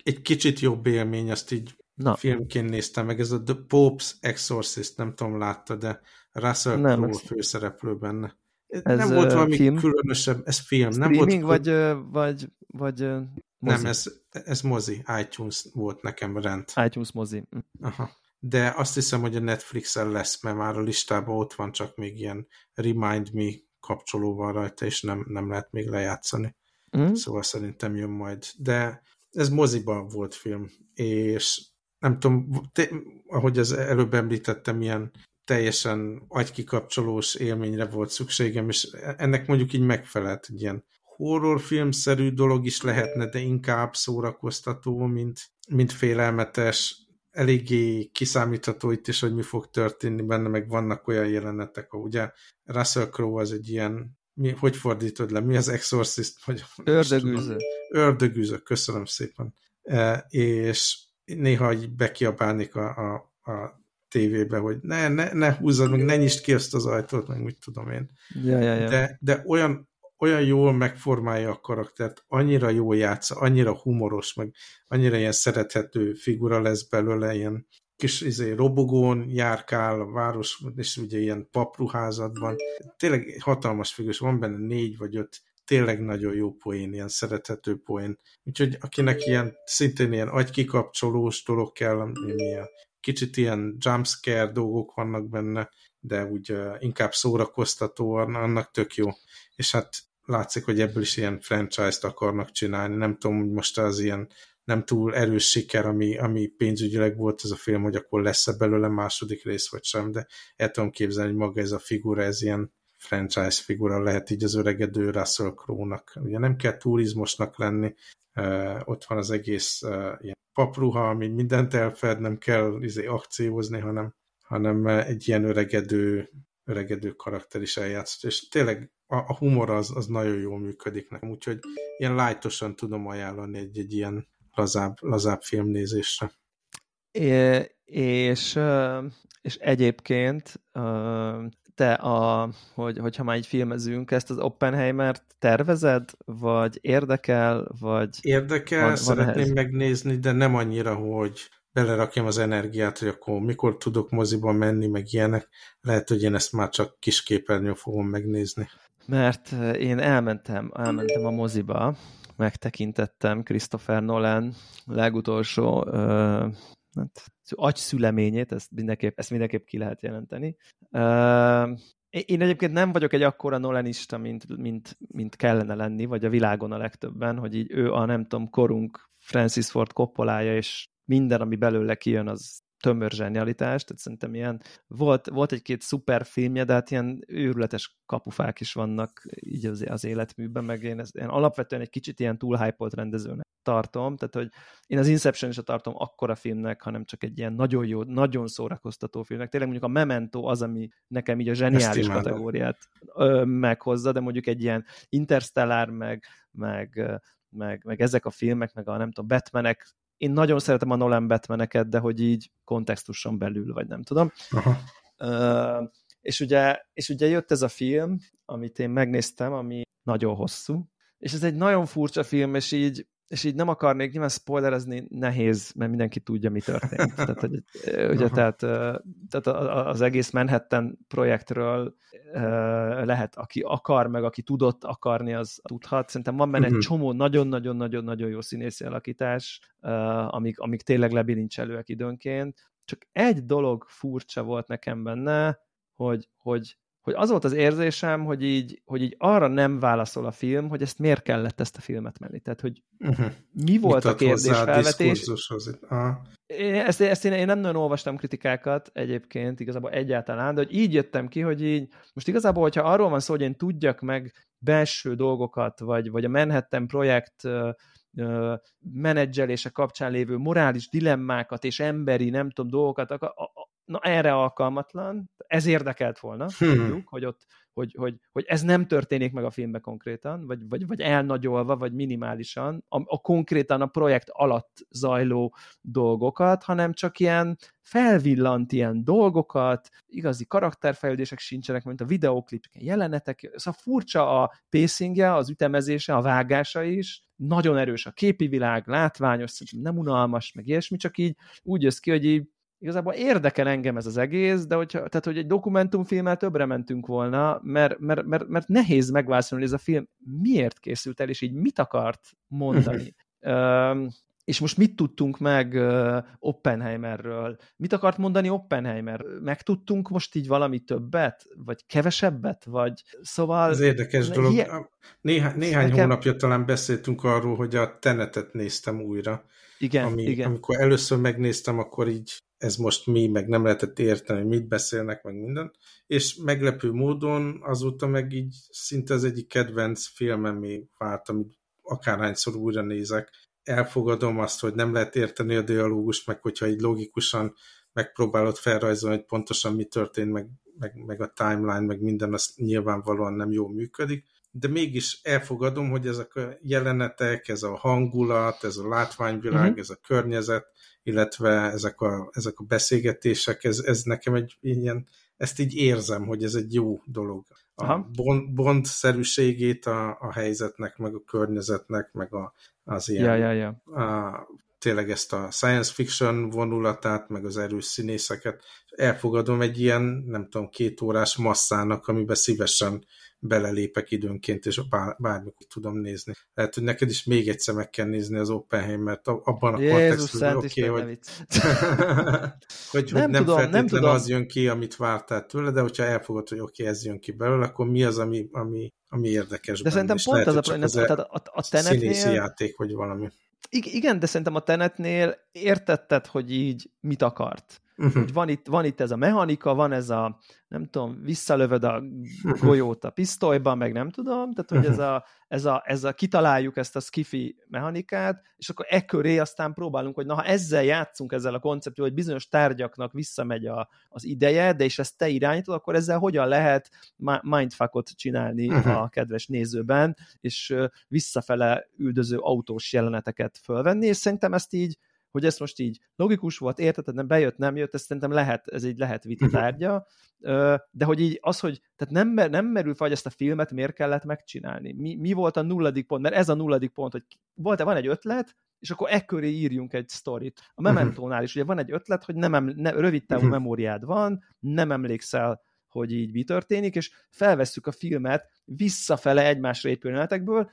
egy kicsit jobb élmény, azt így na. filmként néztem meg, ez a The Pope's Exorcist, nem tudom, látta, de Russell Crowe főszereplő benne. Ez nem volt valami film? különösebb, ez film. nem volt, vagy, vagy, vagy mozi? Nem, ez, ez mozi, iTunes volt nekem rend. iTunes mozi. Aha de azt hiszem, hogy a Netflixen lesz, mert már a listában ott van csak még ilyen Remind Me kapcsolóval rajta, és nem, nem lehet még lejátszani. Mm. Szóval szerintem jön majd. De ez moziban volt film, és nem tudom, te, ahogy az előbb említettem, ilyen teljesen agykikapcsolós élményre volt szükségem, és ennek mondjuk így megfelelt, egy ilyen horrorfilmszerű dolog is lehetne, de inkább szórakoztató, mint, mint félelmetes, eléggé kiszámítható itt is, hogy mi fog történni benne, meg vannak olyan jelenetek, ahol ugye Russell Crowe az egy ilyen, mi, hogy fordítod le, mi az exorcist? Vagy, Ördögűző. Ördögűző, köszönöm szépen. E, és néha így bekiabálnék a, a, a tévébe, hogy ne, ne, ne húzzad, meg ne nyisd ki azt az ajtót, meg úgy tudom én. Ja, ja, ja. De, de olyan, olyan jól megformálja a karaktert, annyira jó játsza, annyira humoros, meg annyira ilyen szerethető figura lesz belőle, ilyen kis izé, robogón járkál a város, és ugye ilyen papruházatban. Tényleg hatalmas figura, van benne négy vagy öt tényleg nagyon jó poén, ilyen szerethető poén. Úgyhogy akinek ilyen, szintén ilyen agykikapcsolós dolog kell, ilyen, kicsit ilyen jumpscare dolgok vannak benne, de úgy uh, inkább szórakoztatóan, annak tök jó. És hát látszik, hogy ebből is ilyen franchise-t akarnak csinálni. Nem tudom, hogy most az ilyen nem túl erős siker, ami, ami pénzügyileg volt ez a film, hogy akkor lesz-e belőle második rész, vagy sem, de el tudom képzelni, hogy maga ez a figura, ez ilyen franchise figura lehet így az öregedő Russell Crowe-nak. Ugye nem kell turizmusnak lenni, uh, ott van az egész uh, ilyen papruha, ami mindent elfed, nem kell izé, akciózni, hanem, hanem egy ilyen öregedő, öregedő karakter is eljátszott. És tényleg a, a humor az, az nagyon jól működik nekem, úgyhogy ilyen lájtosan tudom ajánlani egy, egy ilyen lazább, lazább filmnézésre. É, és, és egyébként te, a, hogy, hogyha már így filmezünk, ezt az Oppenheimer tervezed, vagy érdekel, vagy... Érdekel, van, szeretném van megnézni, de nem annyira, hogy belerakjam az energiát, hogy akkor mikor tudok moziba menni, meg ilyenek. Lehet, hogy én ezt már csak kis képernyőn fogom megnézni. Mert én elmentem, elmentem a moziba, megtekintettem Christopher Nolan legutolsó uh, hát, agyszüleményét, ezt mindenképp, ezt mindenképp ki lehet jelenteni. Uh, én egyébként nem vagyok egy akkora Nolanista, mint, mint, mint kellene lenni, vagy a világon a legtöbben, hogy így ő a nem tudom, korunk Francis Ford Coppolája, és minden, ami belőle kijön, az tömör zsenialitás, tehát szerintem ilyen, volt, volt egy-két szuper filmje, de hát ilyen őrületes kapufák is vannak így az, az életműben, meg én, ezt, én alapvetően egy kicsit ilyen túl hype rendezőnek tartom, tehát hogy én az Inception is tartom akkora filmnek, hanem csak egy ilyen nagyon jó, nagyon szórakoztató filmnek. Tényleg mondjuk a Memento az, ami nekem így a zseniális kategóriát ö, meghozza, de mondjuk egy ilyen Interstellar, meg, meg, meg, meg ezek a filmek, meg a nem tudom, Batmanek én nagyon szeretem a Nolan Batmaneket, de hogy így kontextuson belül, vagy nem tudom. Aha. Uh, és, ugye, és ugye jött ez a film, amit én megnéztem, ami nagyon hosszú, és ez egy nagyon furcsa film, és így és így nem akarnék nyilván spoilerezni, nehéz, mert mindenki tudja, mi történt. tehát, hogy, ugye, tehát, tehát az egész Manhattan projektről lehet, aki akar, meg aki tudott akarni, az tudhat. Szerintem van benne egy mhm. csomó nagyon-nagyon-nagyon-nagyon jó színészi alakítás, amik, amik tényleg lebilincselőek időnként. Csak egy dolog furcsa volt nekem benne, hogy, hogy hogy az volt az érzésem, hogy így, hogy így arra nem válaszol a film, hogy ezt miért kellett ezt a filmet menni. Tehát, hogy uh-huh. mi volt Mit a kérdésfelvetés. Én, ezt, ezt én, én nem nagyon olvastam kritikákat egyébként, igazából egyáltalán, de hogy így jöttem ki, hogy így, most igazából, hogyha arról van szó, hogy én tudjak meg belső dolgokat, vagy, vagy a Manhattan projekt menedzselése kapcsán lévő morális dilemmákat és emberi, nem tudom, dolgokat, a, a, na erre alkalmatlan, ez érdekelt volna, hmm. tudjuk, hogy ott, hogy, hogy, hogy ez nem történik meg a filmben konkrétan, vagy, vagy, vagy elnagyolva, vagy minimálisan, a, a konkrétan a projekt alatt zajló dolgokat, hanem csak ilyen felvillant ilyen dolgokat, igazi karakterfejlődések sincsenek, mint a videóklip, jelenetek, szóval furcsa a pacingje, az ütemezése, a vágása is, nagyon erős a képi világ, látványos, szerintem nem unalmas, meg ilyesmi, csak így úgy jössz ki, hogy így igazából érdekel engem ez az egész, de hogyha, tehát, hogy egy dokumentumfilmmel többre mentünk volna, mert, mert, mert, mert nehéz megválaszolni, hogy ez a film miért készült el, és így mit akart mondani. um, és most mit tudtunk meg uh, Oppenheimerről? Mit akart mondani Oppenheimer? Megtudtunk most így valami többet? Vagy kevesebbet? Vagy szóval... Ez érdekes ne, dolog. Ilyen... Néhá, néhány nekem... hónapja talán beszéltünk arról, hogy a Tenetet néztem újra. Igen, ami, igen. Amikor először megnéztem, akkor így ez most mi, meg nem lehetett érteni, hogy mit beszélnek, meg minden. És meglepő módon azóta meg így szinte az egyik kedvenc filmemé vált, amit akárhányszor újra nézek. Elfogadom azt, hogy nem lehet érteni a dialógust, meg hogyha így logikusan megpróbálod felrajzolni, hogy pontosan mi történt, meg, meg, meg a timeline, meg minden, az nyilvánvalóan nem jól működik, de mégis elfogadom, hogy ezek a jelenetek, ez a hangulat, ez a látványvilág, uh-huh. ez a környezet, illetve ezek a, ezek a beszélgetések, ez, ez nekem egy ilyen, ezt így érzem, hogy ez egy jó dolog. A bond, bond-szerűségét a, a helyzetnek, meg a környezetnek, meg a, az ilyen ja, ja, ja. A, tényleg ezt a science fiction vonulatát, meg az erős színészeket elfogadom egy ilyen, nem tudom, két órás masszának, amiben szívesen belelépek időnként, és bár, bármikor tudom nézni. Lehet, hogy neked is még egyszer meg kell nézni az Oppenheimer-t abban a kontextusban, oké, okay, hogy, hogy, nem, hogy nem tudom, feltétlenül nem tudom. az jön ki, amit vártál tőle, de hogyha elfogod, hogy oké, okay, ez jön ki belőle, akkor mi az, ami, ami, ami érdekes De benne, szerintem pont lehet, az a, az a, a, a, a tenetnél... játék, vagy valami. Igen, de szerintem a tenetnél értetted, hogy így mit akart. Uh-huh. Hogy van itt, van itt ez a mechanika, van ez a, nem tudom, visszalövöd a golyót a pisztolyba, meg nem tudom, tehát hogy ez uh-huh. a, ez a, ez a kitaláljuk ezt a skifi mechanikát, és akkor e köré aztán próbálunk, hogy na, ha ezzel játszunk, ezzel a konceptől, hogy bizonyos tárgyaknak visszamegy a, az ideje, de és ezt te irányítod, akkor ezzel hogyan lehet mindfuckot csinálni uh-huh. a kedves nézőben, és visszafele üldöző autós jeleneteket fölvenni, és szerintem ezt így hogy ez most így logikus volt, érted, nem bejött, nem jött, ez szerintem lehet, ez így lehet vita mhm. tárgya, de hogy így az, hogy tehát nem, nem merül fel, hogy ezt a filmet miért kellett megcsinálni. Mi, mi volt a nulladik pont? Mert ez a nulladik pont, hogy volt, van egy ötlet, és akkor ekköré írjunk egy sztorit. A mhm. Mementónál is ugye van egy ötlet, hogy nem, ne, rövid távú mhm. memóriád van, nem emlékszel hogy így mi történik, és felvesszük a filmet visszafele egymásra épülő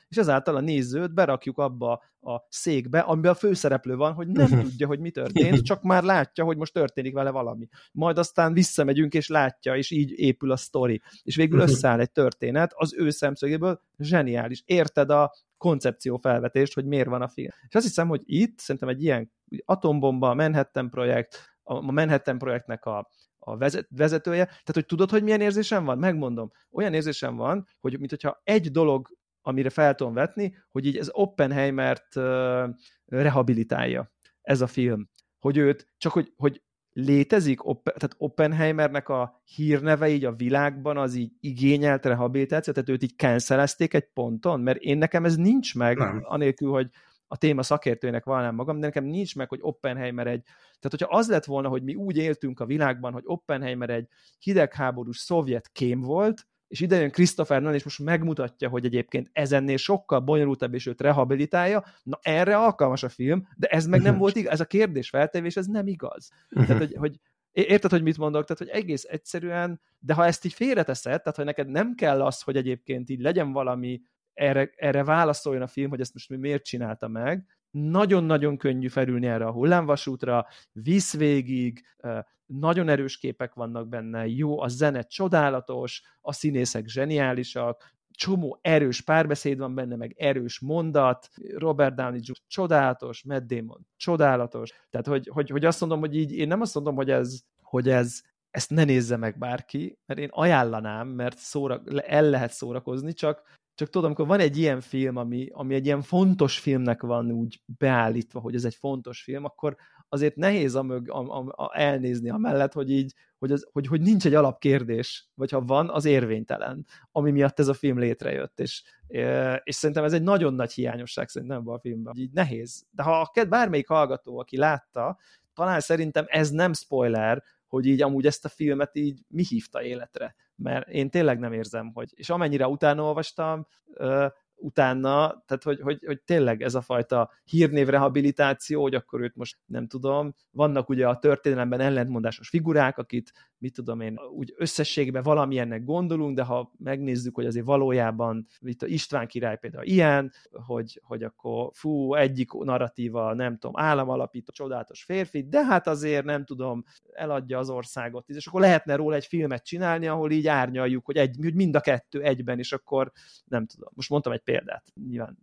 és ezáltal a nézőt berakjuk abba a székbe, amiben a főszereplő van, hogy nem tudja, hogy mi történt, csak már látja, hogy most történik vele valami. Majd aztán visszamegyünk, és látja, és így épül a sztori. És végül összeáll egy történet, az ő szemszögéből zseniális. Érted a koncepció felvetést, hogy miért van a film. És azt hiszem, hogy itt szerintem egy ilyen atombomba, Manhattan projekt, a Manhattan projektnek a a vezetője. Tehát, hogy tudod, hogy milyen érzésem van? Megmondom. Olyan érzésem van, hogy mint hogyha egy dolog, amire fel tudom vetni, hogy így ez Oppenheimert uh, rehabilitálja ez a film. Hogy őt, csak hogy, hogy létezik, tehát Oppenheimernek a hírneve így a világban az így igényelt rehabilitáció, tehát őt így cancelezték egy ponton, mert én nekem ez nincs meg, Nem. anélkül, hogy a téma szakértőjének valám magam, de nekem nincs meg, hogy Oppenheimer egy... Tehát, hogyha az lett volna, hogy mi úgy éltünk a világban, hogy Oppenheimer egy hidegháborús szovjet kém volt, és ide jön Christopher Nolan, és most megmutatja, hogy egyébként ezennél sokkal bonyolultabb, és őt rehabilitálja, na erre alkalmas a film, de ez meg nem volt igaz, ez a kérdés feltevés, ez nem igaz. Tehát, hogy, hogy Érted, hogy mit mondok? Tehát, hogy egész egyszerűen, de ha ezt így félreteszed, tehát, hogy neked nem kell az, hogy egyébként így legyen valami erre, erre válaszoljon a film, hogy ezt most mi miért csinálta meg. Nagyon-nagyon könnyű felülni erre a hullámvasútra, visz végig, nagyon erős képek vannak benne, jó, a zene csodálatos, a színészek zseniálisak, csomó erős párbeszéd van benne, meg erős mondat, Robert Downey Jr. csodálatos, Matt Damon csodálatos, tehát hogy, hogy, hogy azt mondom, hogy így, én nem azt mondom, hogy ez, hogy ez ezt ne nézze meg bárki, mert én ajánlanám, mert szóra, el lehet szórakozni, csak csak tudom, amikor van egy ilyen film, ami, ami egy ilyen fontos filmnek van úgy beállítva, hogy ez egy fontos film, akkor azért nehéz a mög, a, a, a elnézni amellett, hogy így, hogy, az, hogy, hogy nincs egy alapkérdés, vagy ha van, az érvénytelen, ami miatt ez a film létrejött, és, és szerintem ez egy nagyon nagy hiányosság szerintem a filmben, így nehéz. De ha bármelyik hallgató, aki látta, talán szerintem ez nem spoiler, hogy így amúgy ezt a filmet így mi hívta életre mert én tényleg nem érzem, hogy, és amennyire utána olvastam, utána, tehát hogy, hogy, hogy tényleg ez a fajta hírnévrehabilitáció, hogy akkor őt most nem tudom, vannak ugye a történelemben ellentmondásos figurák, akit mit tudom én, úgy összességben valamilyennek gondolunk, de ha megnézzük, hogy azért valójában itt a István király például ilyen, hogy, hogy akkor fú, egyik narratíva, nem tudom, államalapító, csodálatos férfi, de hát azért nem tudom, eladja az országot, és akkor lehetne róla egy filmet csinálni, ahol így árnyaljuk, hogy, egy, hogy mind a kettő egyben, és akkor nem tudom, most mondtam egy példát, nyilván.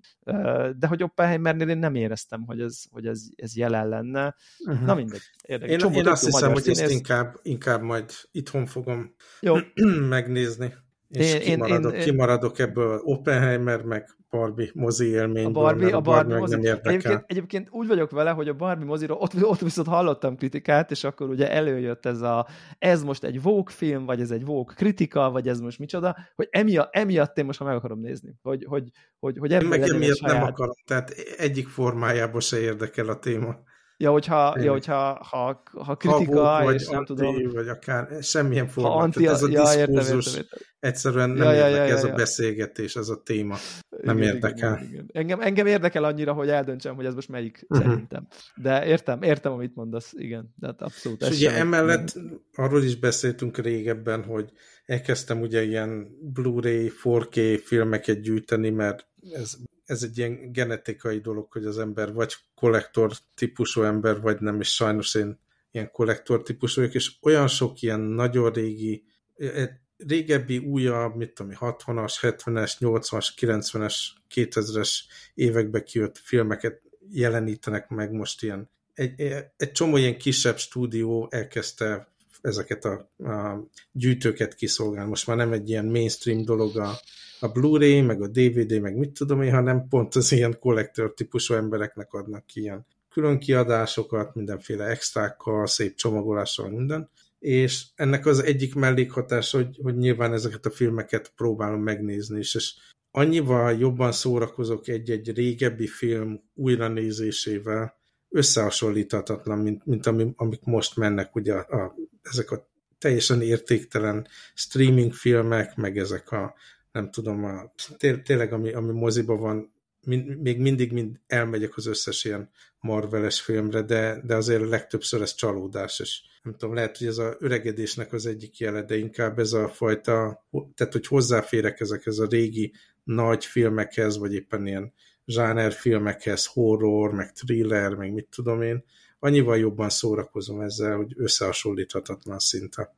De hogy Oppenheimernél én nem éreztem, hogy ez, hogy ez, ez jelen lenne. Uh-huh. Na mindegy, érdekes. Én, én azt hiszem, hogy ezt inkább, inkább majd itthon fogom Jó. megnézni. És én, kimaradok, én, én, kimaradok ebből Oppenheimer, meg Barbie mozi élményből, a Barbie, a Barbie, Barbie mozi. nem érdekel. Egyébként, egyébként úgy vagyok vele, hogy a Barbie moziról ott, ott viszont hallottam kritikát, és akkor ugye előjött ez a, ez most egy Vogue film, vagy ez egy Vogue kritika, vagy ez most micsoda, hogy emiatt, emiatt én most már meg akarom nézni. Hogy, hogy, hogy, hogy ebből meg emiatt saját... nem akarom, tehát egyik formájában se érdekel a téma. Ja, hogyha, ja, hogyha ha, ha kritika, ha vagy és nem anti, tudom... vagy akár semmilyen formát. Ha anti, ez a ja, értem, értem, értem. egyszerűen nem Ja, ja, érdekel, ja, ez ja, a ja. beszélgetés, ez a téma. Nem Igen, érdekel. Igen, igen. Engem, engem érdekel annyira, hogy eldöntsem, hogy ez most melyik uh-huh. szerintem. De értem, értem, amit mondasz, igen. De hát abszolút. És ugye emellett arról is beszéltünk régebben, hogy elkezdtem ugye ilyen Blu-ray, 4K filmeket gyűjteni, mert ez, ez egy ilyen genetikai dolog, hogy az ember vagy kollektor típusú ember, vagy nem, és sajnos én ilyen kollektor típusú vagyok, és olyan sok ilyen nagyon régi, eh, régebbi, újabb, mit tudom, én, 60-as, 70-es, 80-as, 90-es, 2000-es évekbe kijött filmeket jelenítenek meg most ilyen. Egy, egy csomó ilyen kisebb stúdió elkezdte ezeket a, a gyűjtőket kiszolgálni. Most már nem egy ilyen mainstream dolog a, a Blu-ray, meg a DVD, meg mit tudom én, hanem pont az ilyen kollektor típusú embereknek adnak ki ilyen külön kiadásokat, mindenféle extrákkal, szép csomagolással, minden. És ennek az egyik mellékhatás, hogy, hogy nyilván ezeket a filmeket próbálom megnézni is, és annyival jobban szórakozok egy-egy régebbi film újranézésével, összehasonlíthatatlan, mint, mint ami, amik most mennek, ugye a, a, ezek a teljesen értéktelen streaming filmek, meg ezek a, nem tudom, a, té, tényleg ami, ami moziba van, mind, még mindig mind elmegyek az összes ilyen Marveles filmre, de, de azért legtöbbször ez csalódás, és nem tudom, lehet, hogy ez a öregedésnek az egyik jele, de inkább ez a fajta, tehát hogy hozzáférek ezekhez a régi nagy filmekhez, vagy éppen ilyen zsánerfilmekhez, horror, meg thriller, meg mit tudom én, annyival jobban szórakozom ezzel, hogy összehasonlíthatatlan szinte.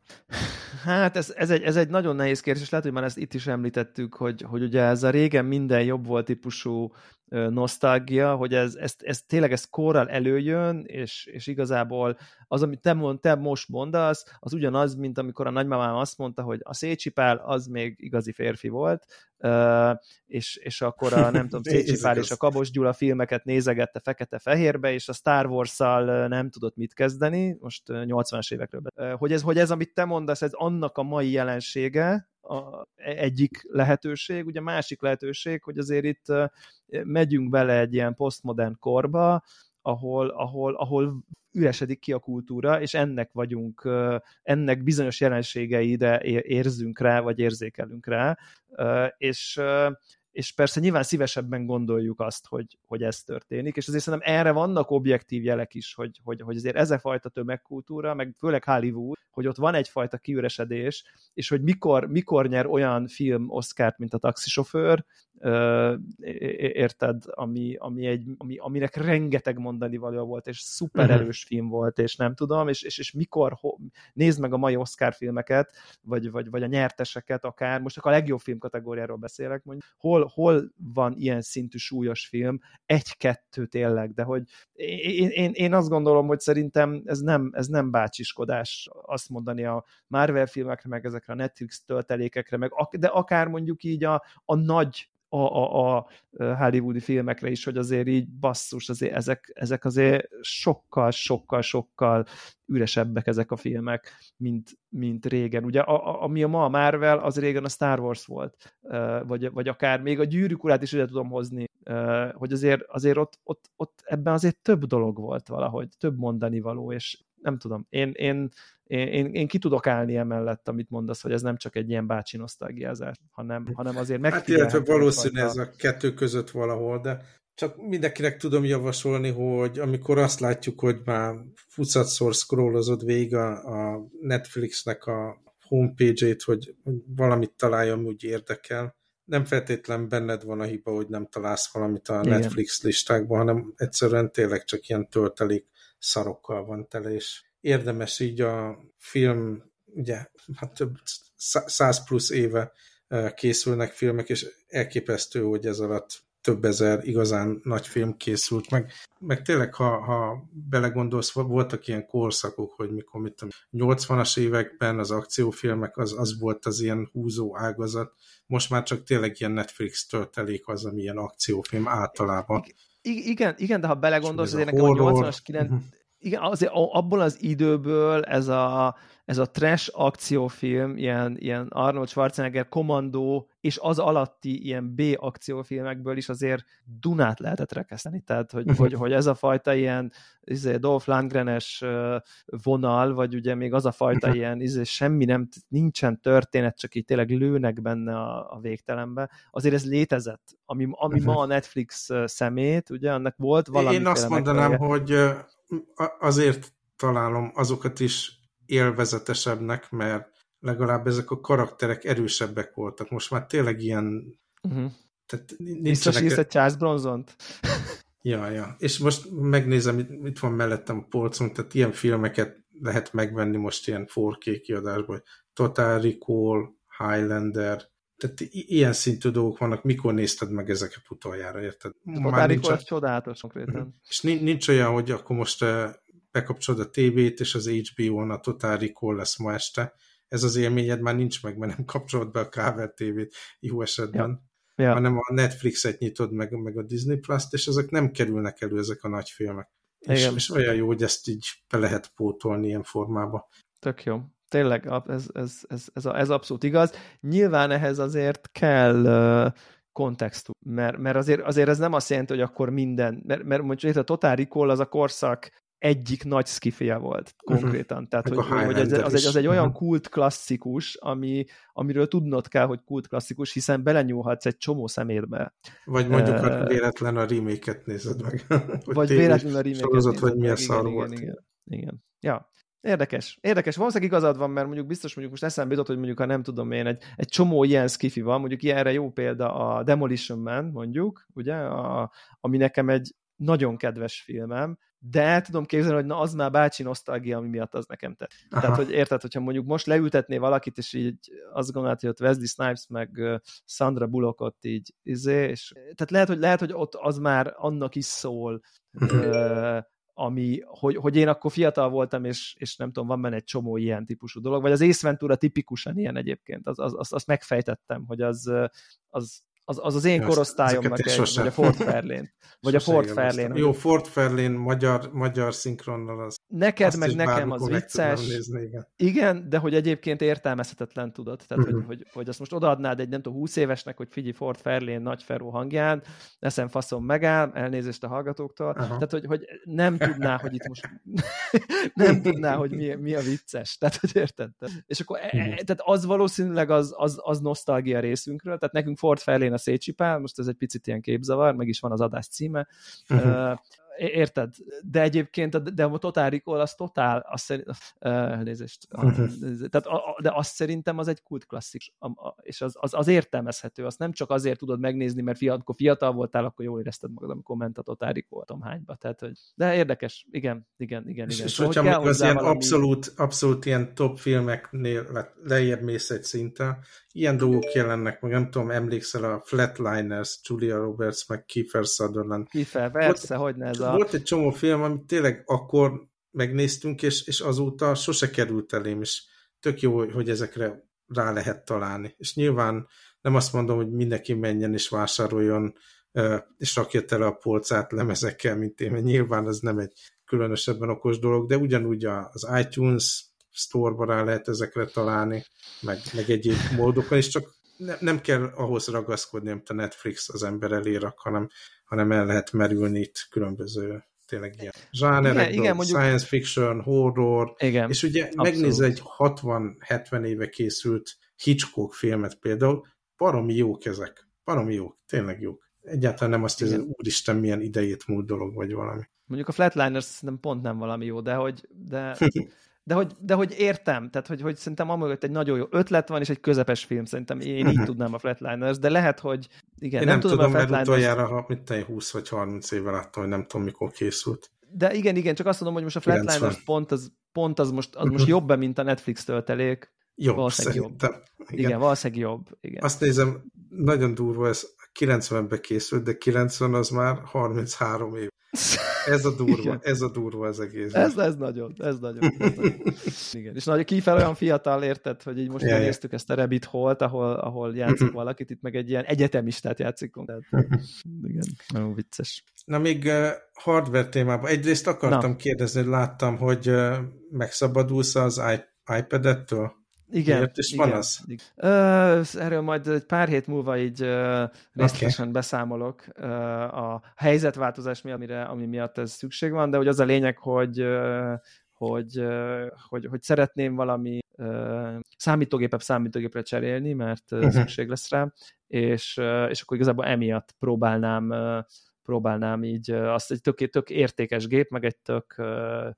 Hát ez, ez, egy, ez egy nagyon nehéz kérdés, és lehet, hogy már ezt itt is említettük, hogy, hogy ugye ez a régen minden jobb volt típusú nosztalgia, hogy ez, ez, ez tényleg ez korral előjön, és, és igazából az, amit te, mond, te most mondasz, az ugyanaz, mint amikor a nagymamám azt mondta, hogy a Szécsi Pál az még igazi férfi volt, és, és akkor a nem tudom, Szécsi Pál és a Kabos Gyula filmeket nézegette fekete-fehérbe, és a Star Wars-szal nem tudott mit kezdeni, most 80-as évekről. Hogy ez, hogy ez, amit te mondasz, ez annak a mai jelensége, a, egyik lehetőség, ugye másik lehetőség, hogy azért itt megyünk bele egy ilyen posztmodern korba, ahol, ahol, ahol üresedik ki a kultúra, és ennek vagyunk, ennek bizonyos jelenségeide érzünk rá, vagy érzékelünk rá, és, és persze nyilván szívesebben gondoljuk azt, hogy, hogy ez történik, és azért szerintem erre vannak objektív jelek is, hogy, hogy, hogy azért ez a fajta tömegkultúra, meg főleg Hollywood, hogy ott van egyfajta kiüresedés, és hogy mikor, mikor nyer olyan film Oscárt, mint a taxisofőr, érted, ami, ami egy, ami, aminek rengeteg mondani való volt, és szuper erős film volt, és nem tudom, és, és, és mikor, ho, nézd meg a mai Oscar filmeket, vagy, vagy, vagy a nyerteseket akár, most csak a legjobb film kategóriáról beszélek, mondjuk, hol, hol van ilyen szintű súlyos film, egy-kettő tényleg, de hogy én, én, én azt gondolom, hogy szerintem ez nem, ez nem bácsiskodás azt mondani a Marvel filmekre, meg ezekre a Netflix töltelékekre, meg de akár mondjuk így a, a nagy a, a, a hollywoodi filmekre is, hogy azért így basszus, azért ezek, ezek azért sokkal, sokkal, sokkal üresebbek ezek a filmek, mint, mint régen. Ugye a, a, ami a ma a Marvel, az régen a Star Wars volt, vagy, vagy akár még a gyűrűk urát is ide tudom hozni, hogy azért, azért ott, ott, ott ebben azért több dolog volt valahogy, több mondani való, és nem tudom, én, én, én, én, én ki tudok állni emellett, amit mondasz, hogy ez nem csak egy ilyen bácsi nosztalgiázás, hanem, hanem azért megfigyelhető. Hát illetve valószínű ez a kettő között valahol, de csak mindenkinek tudom javasolni, hogy amikor azt látjuk, hogy már fucatszor scrollozod végig a, a Netflixnek a homepage-ét, hogy, hogy valamit találjon, úgy érdekel. Nem feltétlen benned van a hiba, hogy nem találsz valamit a Igen. Netflix listákban, hanem egyszerűen tényleg csak ilyen töltelék szarokkal van tele, és érdemes így a film, ugye, hát több száz plusz éve készülnek filmek, és elképesztő, hogy ez alatt több ezer igazán nagy film készült, meg, meg tényleg, ha, ha belegondolsz, voltak ilyen korszakok, hogy mikor, mit tudom, 80-as években az akciófilmek, az, az volt az ilyen húzó ágazat, most már csak tényleg ilyen Netflix töltelék az, ami ilyen akciófilm általában. Igen, igen, de ha belegondolsz, azért nekem a 80-as, 90 igen, azért abból az időből ez a, ez a trash akciófilm, ilyen, ilyen Arnold Schwarzenegger kommandó, és az alatti ilyen B akciófilmekből is azért Dunát lehetett rekeszteni. Tehát, hogy, hogy, hogy ez a fajta ilyen izé, Dolph Lundgrenes vonal, vagy ugye még az a fajta ilyen izé, semmi nem, nincsen történet, csak így tényleg lőnek benne a, a végtelenbe. Azért ez létezett. Ami, ami ma a Netflix szemét, ugye, annak volt valami. Én azt mondanám, hogy azért találom azokat is élvezetesebbnek, mert legalább ezek a karakterek erősebbek voltak. Most már tényleg ilyen... Uh-huh. Tehát nincsenek... egy Charles Bronzont? ja, ja. És most megnézem, itt van mellettem a polcon, tehát ilyen filmeket lehet megvenni most ilyen 4K kiadásban. Total Recall, Highlander, tehát ilyen szintű dolgok vannak, mikor nézted meg ezeket utoljára, érted? Total Recall csodálatos konkrétan. És nincs olyan, hogy akkor most eh, bekapcsolod a tévét, és az HBO-n a Total Recall lesz ma este. Ez az élményed már nincs meg, mert nem kapcsolod be a káver tévét jó esetben. Ja. Ja. hanem a Netflixet nyitod meg, meg a Disney Plus-t, és ezek nem kerülnek elő, ezek a nagy filmek. És, és olyan jó, hogy ezt így be lehet pótolni ilyen formába. Tök jó. Tényleg, ez, ez, ez, ez, ez abszolút igaz. Nyilván ehhez azért kell uh, kontextus, mert, mert azért, azért ez nem azt jelenti, hogy akkor minden, mert, mert mondjuk a Total Recall az a korszak egyik nagy skifie volt mhm. konkrétan. Uh-huh. Tehát, hogy, hogy ez, az, egy, az egy olyan uh-huh. kult klasszikus, ami, amiről tudnod kell, hogy kult klasszikus, hiszen belenyúlhatsz egy csomó szemétbe. Vagy mondjuk uh, véletlen a remake-et nézed meg. vagy véletlen a remake-et nézed vagy milyen szar igen, volt. Igen, igen, igen. Ja. Érdekes. Érdekes. Valószínűleg igazad van, mert mondjuk biztos mondjuk most eszembe jutott, hogy mondjuk, ha nem tudom én, egy, egy csomó ilyen skifi van, mondjuk ilyenre jó példa a Demolition Man, mondjuk, ugye, a, ami nekem egy nagyon kedves filmem, de el tudom képzelni, hogy na az már bácsi nosztalgia, ami miatt az nekem tett. Aha. Tehát, hogy érted, hogyha mondjuk most leültetné valakit, és így azt gondolod, hogy ott Wesley Snipes meg Sandra Bullockot így izé, és tehát lehet, hogy, lehet, hogy ott az már annak is szól, uh, ami, hogy, hogy én akkor fiatal voltam, és, és nem tudom, van benne egy csomó ilyen típusú dolog, vagy az Ace Ventura tipikusan ilyen egyébként, az, az, az, azt megfejtettem, hogy az, az az, az az én korosztályomnak egy, vagy a Ford Fairlane. Vagy a Ford Fairlane. Jó, Ford Fairlane magyar, magyar szinkronnal az. Neked meg nekem az vicces. Nézni, igen. igen, de hogy egyébként értelmezhetetlen tudod. Tehát, uh-huh. hogy, hogy, hogy azt most odaadnád egy nem tudom, 20 évesnek, hogy figyelj Ford Fairlane nagy Feró hangján, eszem faszom megáll, elnézést a hallgatóktól. Uh-huh. Tehát, hogy, hogy nem tudná, hogy itt most nem tudná, hogy mi, mi a vicces. Tehát, hogy érted? És akkor uh-huh. tehát az valószínűleg az, az, az nosztalgia részünkről, tehát nekünk Ford Fairlane a szétcsipál, most ez egy picit ilyen képzavar, meg is van az adás címe, uh-huh. Érted? De egyébként, de a Total Recall az totál, azt szerint, uh, nézést, tehát, a, de azt szerintem az egy kult klasszik, és az, az, az értelmezhető, azt nem csak azért tudod megnézni, mert fiatal, akkor fiatal voltál, akkor jól érezted magad, amikor ment a Total Recall hányba, tehát, hogy, de érdekes, igen, igen, igen, igen. És, és szóval, hogyha az ilyen valami... abszolút, abszolút ilyen top filmeknél lejjebb mész egy szinten, ilyen dolgok jelennek meg, nem tudom, emlékszel a Flatliners, Julia Roberts, meg Kiefer Sutherland. Kiefer, persze, hogy ne ez a... Volt egy csomó film, amit tényleg akkor megnéztünk, és, és azóta sose került elém, és tök jó, hogy ezekre rá lehet találni. És nyilván nem azt mondom, hogy mindenki menjen és vásároljon, és rakja tele a polcát lemezekkel, mint én, mert nyilván ez nem egy különösebben okos dolog, de ugyanúgy az iTunes store rá lehet ezekre találni, meg, meg egyéb módokon, és csak ne, nem kell ahhoz ragaszkodni, amit a Netflix az ember elé rak, hanem, hanem el lehet merülni itt különböző tényleg ilyen zsánerekből, igen, igen, mondjuk... science fiction, horror, igen, és ugye megnéz egy 60-70 éve készült Hitchcock filmet például, baromi jók ezek, baromi jók, tényleg jók. Egyáltalán nem azt, hogy úristen milyen idejét múlt dolog, vagy valami. Mondjuk a Flatliners nem pont nem valami jó, de hogy, de de hogy, de hogy értem, tehát hogy, hogy szerintem amögött egy nagyon jó ötlet van, és egy közepes film, szerintem én így tudnám a Flatliners, de lehet, hogy igen, én nem, nem tudom, tudom a Flatliners... utoljára, ha mit te 20 vagy 30 éve láttam, hogy nem tudom, mikor készült. De igen, igen, csak azt mondom, hogy most a Flatliners 90. pont az, pont az most, az most jobb mint a Netflix töltelék. Jobb, valószínűleg jobb. Igen. igen, valószínűleg jobb. Igen. Azt nézem, nagyon durva, ez 90-ben készült, de 90 az már 33 év. Ez a durva, Igen. ez a durva az egész. Ez, ez nagyon, ez nagyon. Ez nagyon. Igen. És nagy kifel olyan fiatal érted, hogy így most ja, néztük ezt a Rabbit Holt, ahol, ahol játszik valakit, itt meg egy ilyen egyetemistát játszik. Tehát, igen, nagyon vicces. Na még uh, hardware témában. Egyrészt akartam Na. kérdezni, hogy láttam, hogy uh, megszabadulsz az iPad-ettől? Igen. Miért is igen, van az? Igen. Uh, erről majd egy pár hét múlva így uh, részletesen okay. beszámolok uh, a helyzetváltozás miatt, amire, ami miatt ez szükség van, de hogy az a lényeg, hogy uh, hogy, hogy, hogy szeretném valami uh, számítógépet számítógépre cserélni, mert uh, szükség lesz rá, és, és akkor igazából emiatt próbálnám próbálnám így azt egy tök, tök értékes gép, meg egy tök uh,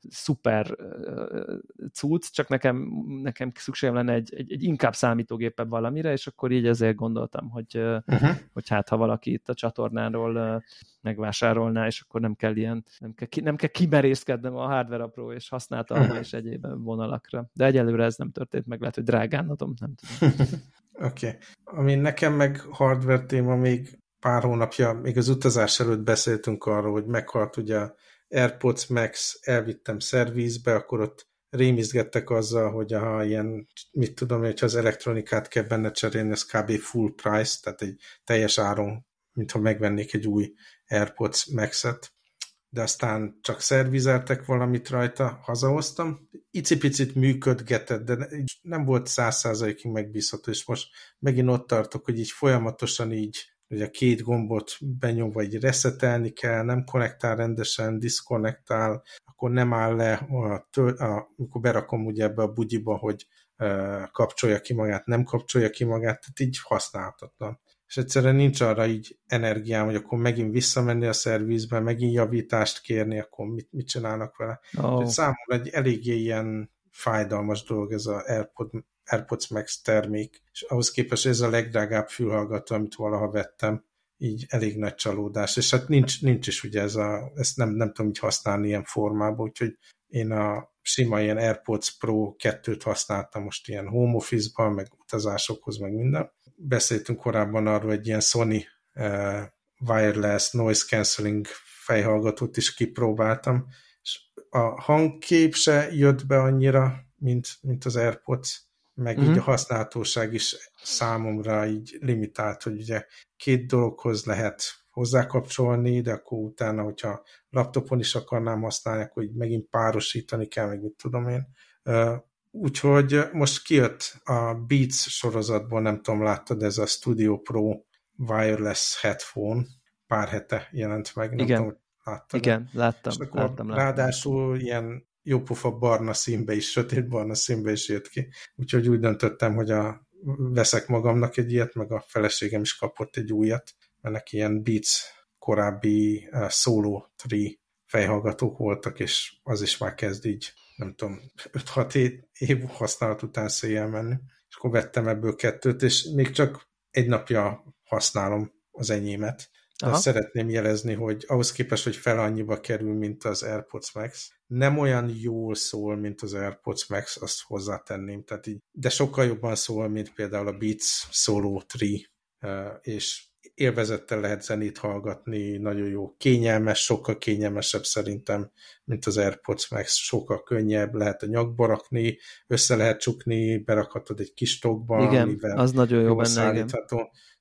szuper uh, cucc, csak nekem, nekem szükségem lenne egy, egy, egy inkább számítógépebb valamire, és akkor így ezért gondoltam, hogy, uh, uh-huh. hogy hát ha valaki itt a csatornáról uh, megvásárolná, és akkor nem kell ilyen, nem kell, nem kell kimerészkednem a hardware apró és használtam uh-huh. és egyéb vonalakra. De egyelőre ez nem történt meg, lehet, hogy drágán adom, nem tudom. Oké. Okay. Ami nekem meg hardware téma még pár hónapja, még az utazás előtt beszéltünk arról, hogy meghalt ugye AirPods Max, elvittem szervízbe, akkor ott rémizgettek azzal, hogy ha ilyen, mit tudom, hogyha az elektronikát kell benne cserélni, ez kb. full price, tehát egy teljes áron, mintha megvennék egy új AirPods Max-et, de aztán csak szervizeltek valamit rajta, hazahoztam. Icipicit működgetett, de nem volt száz százalékig megbízható, és most megint ott tartok, hogy így folyamatosan így hogy a két gombot benyomva így reszetelni kell, nem konnektál rendesen, diszkonnektál, akkor nem áll le, a, a, amikor berakom ugye ebbe a bugyiba, hogy e, kapcsolja ki magát, nem kapcsolja ki magát, tehát így használhatatlan. És egyszerűen nincs arra így energiám, hogy akkor megint visszamenni a szervizbe, megint javítást kérni, akkor mit, mit csinálnak vele. Oh. Számomra egy eléggé ilyen fájdalmas dolog ez a AirPod AirPods Max termék, és ahhoz képest ez a legdrágább fülhallgató, amit valaha vettem, így elég nagy csalódás, és hát nincs, nincs is ugye ez a, ezt nem, nem tudom így használni ilyen formában, úgyhogy én a sima ilyen AirPods Pro 2-t használtam most ilyen home office-ban, meg utazásokhoz, meg minden. Beszéltünk korábban arról, hogy ilyen Sony uh, wireless noise cancelling fejhallgatót is kipróbáltam, és a hangkép se jött be annyira, mint, mint az AirPods, meg uh-huh. így a használhatóság is számomra így limitált, hogy ugye két dologhoz lehet hozzákapcsolni, de akkor utána, hogyha laptopon is akarnám használni, akkor így megint párosítani kell, meg mit tudom én. Úgyhogy most kijött a Beats sorozatból, nem tudom, láttad, ez a Studio Pro Wireless Headphone, pár hete jelent meg, nem Igen. tudom, láttad. Igen, láttam. És akkor láttam, láttam. Ráadásul ilyen jópofa barna színbe is, sötét barna színbe is jött ki. Úgyhogy úgy döntöttem, hogy a, veszek magamnak egy ilyet, meg a feleségem is kapott egy újat, mert neki ilyen Beats korábbi uh, Solo 3 fejhallgatók voltak, és az is már kezd így, nem tudom, 5-6 év használat után széjjel menni. És akkor vettem ebből kettőt, és még csak egy napja használom az enyémet. Aha. Azt szeretném jelezni, hogy ahhoz képest, hogy fel annyiba kerül, mint az AirPods Max, nem olyan jól szól, mint az AirPods Max, azt hozzátenném, tehát így, de sokkal jobban szól, mint például a Beats Solo 3, és élvezettel lehet zenét hallgatni, nagyon jó, kényelmes, sokkal kényelmesebb szerintem, mint az AirPods Max, sokkal könnyebb, lehet a nyakba rakni, össze lehet csukni, berakhatod egy kis tokba, igen, az nagyon jó benne, igen.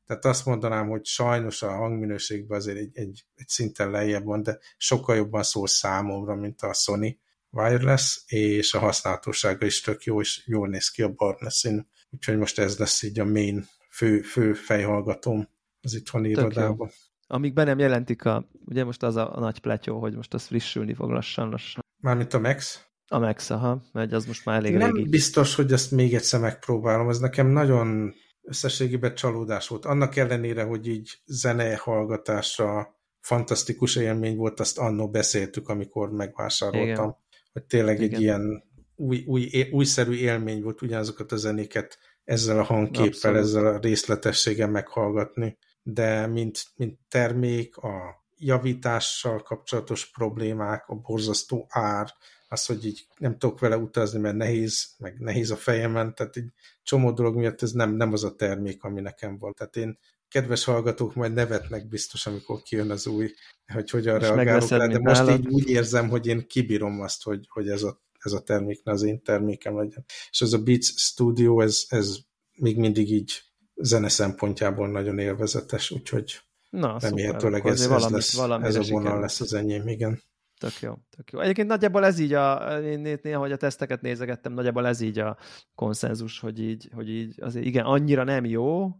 Tehát azt mondanám, hogy sajnos a hangminőségben azért egy, egy, egy szinten lejjebb van, de sokkal jobban szól számomra, mint a Sony Wireless, és a használhatósága is tök jó, és jól néz ki a barna szín. Úgyhogy most ez lesz így a main fő, fő fejhallgatóm az itthoni irodában. Amíg be nem jelentik a, ugye most az a, a nagy pletyó, hogy most az frissülni fog lassan, lassan. Mármint a Max? A Max, aha, mert az most már elég Nem régi. biztos, hogy ezt még egyszer megpróbálom, ez nekem nagyon összességében csalódás volt. Annak ellenére, hogy így zene hallgatásra fantasztikus élmény volt, azt annó beszéltük, amikor megvásároltam, Igen. hogy tényleg Igen. egy ilyen új, új, újszerű élmény volt ugyanazokat a zenéket ezzel a hangképpel, Abszolút. ezzel a részletességgel meghallgatni, de mint, mint termék, a javítással kapcsolatos problémák, a borzasztó ár, az, hogy így nem tudok vele utazni, mert nehéz, meg nehéz a fejemen, tehát egy csomó dolog miatt ez nem, nem az a termék, ami nekem volt. Tehát én kedves hallgatók majd nevetnek biztos, amikor kijön az új, hogy hogyan reagálok rá, de most így úgy érzem, hogy én kibírom azt, hogy, hogy ez, a, ez a termék ne az én termékem legyen. És ez a Beats Studio, ez, ez még mindig így zene szempontjából nagyon élvezetes, úgyhogy Na, remélhetőleg ez, ez, valamit, lesz, valamit ez a vonal lesz az enyém, igen. Tök jó, tök jó. Egyébként nagyjából ez így a, én néha, hogy a teszteket nézegettem, nagyjából ez így a konszenzus, hogy így, hogy így azért igen, annyira nem jó,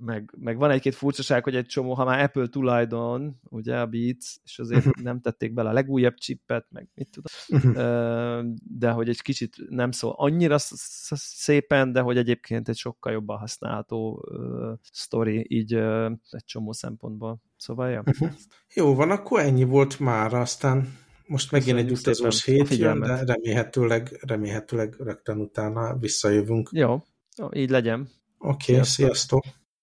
meg, meg van egy-két furcsaság, hogy egy csomó, ha már Apple tulajdon, ugye a Beats, és azért uh-huh. nem tették bele a legújabb chipet, meg mit tudom, uh-huh. de hogy egy kicsit nem szól annyira szépen, de hogy egyébként egy sokkal jobban használható uh, sztori, így uh, egy csomó szempontból. Szóval, ja. Uh-huh. Jó van, akkor ennyi volt már, aztán most megint egy utazós hét jön, de remélhetőleg, remélhetőleg rögtön utána visszajövünk. Jó, jó így legyen. Oké, okay, sziasztok! sziasztok.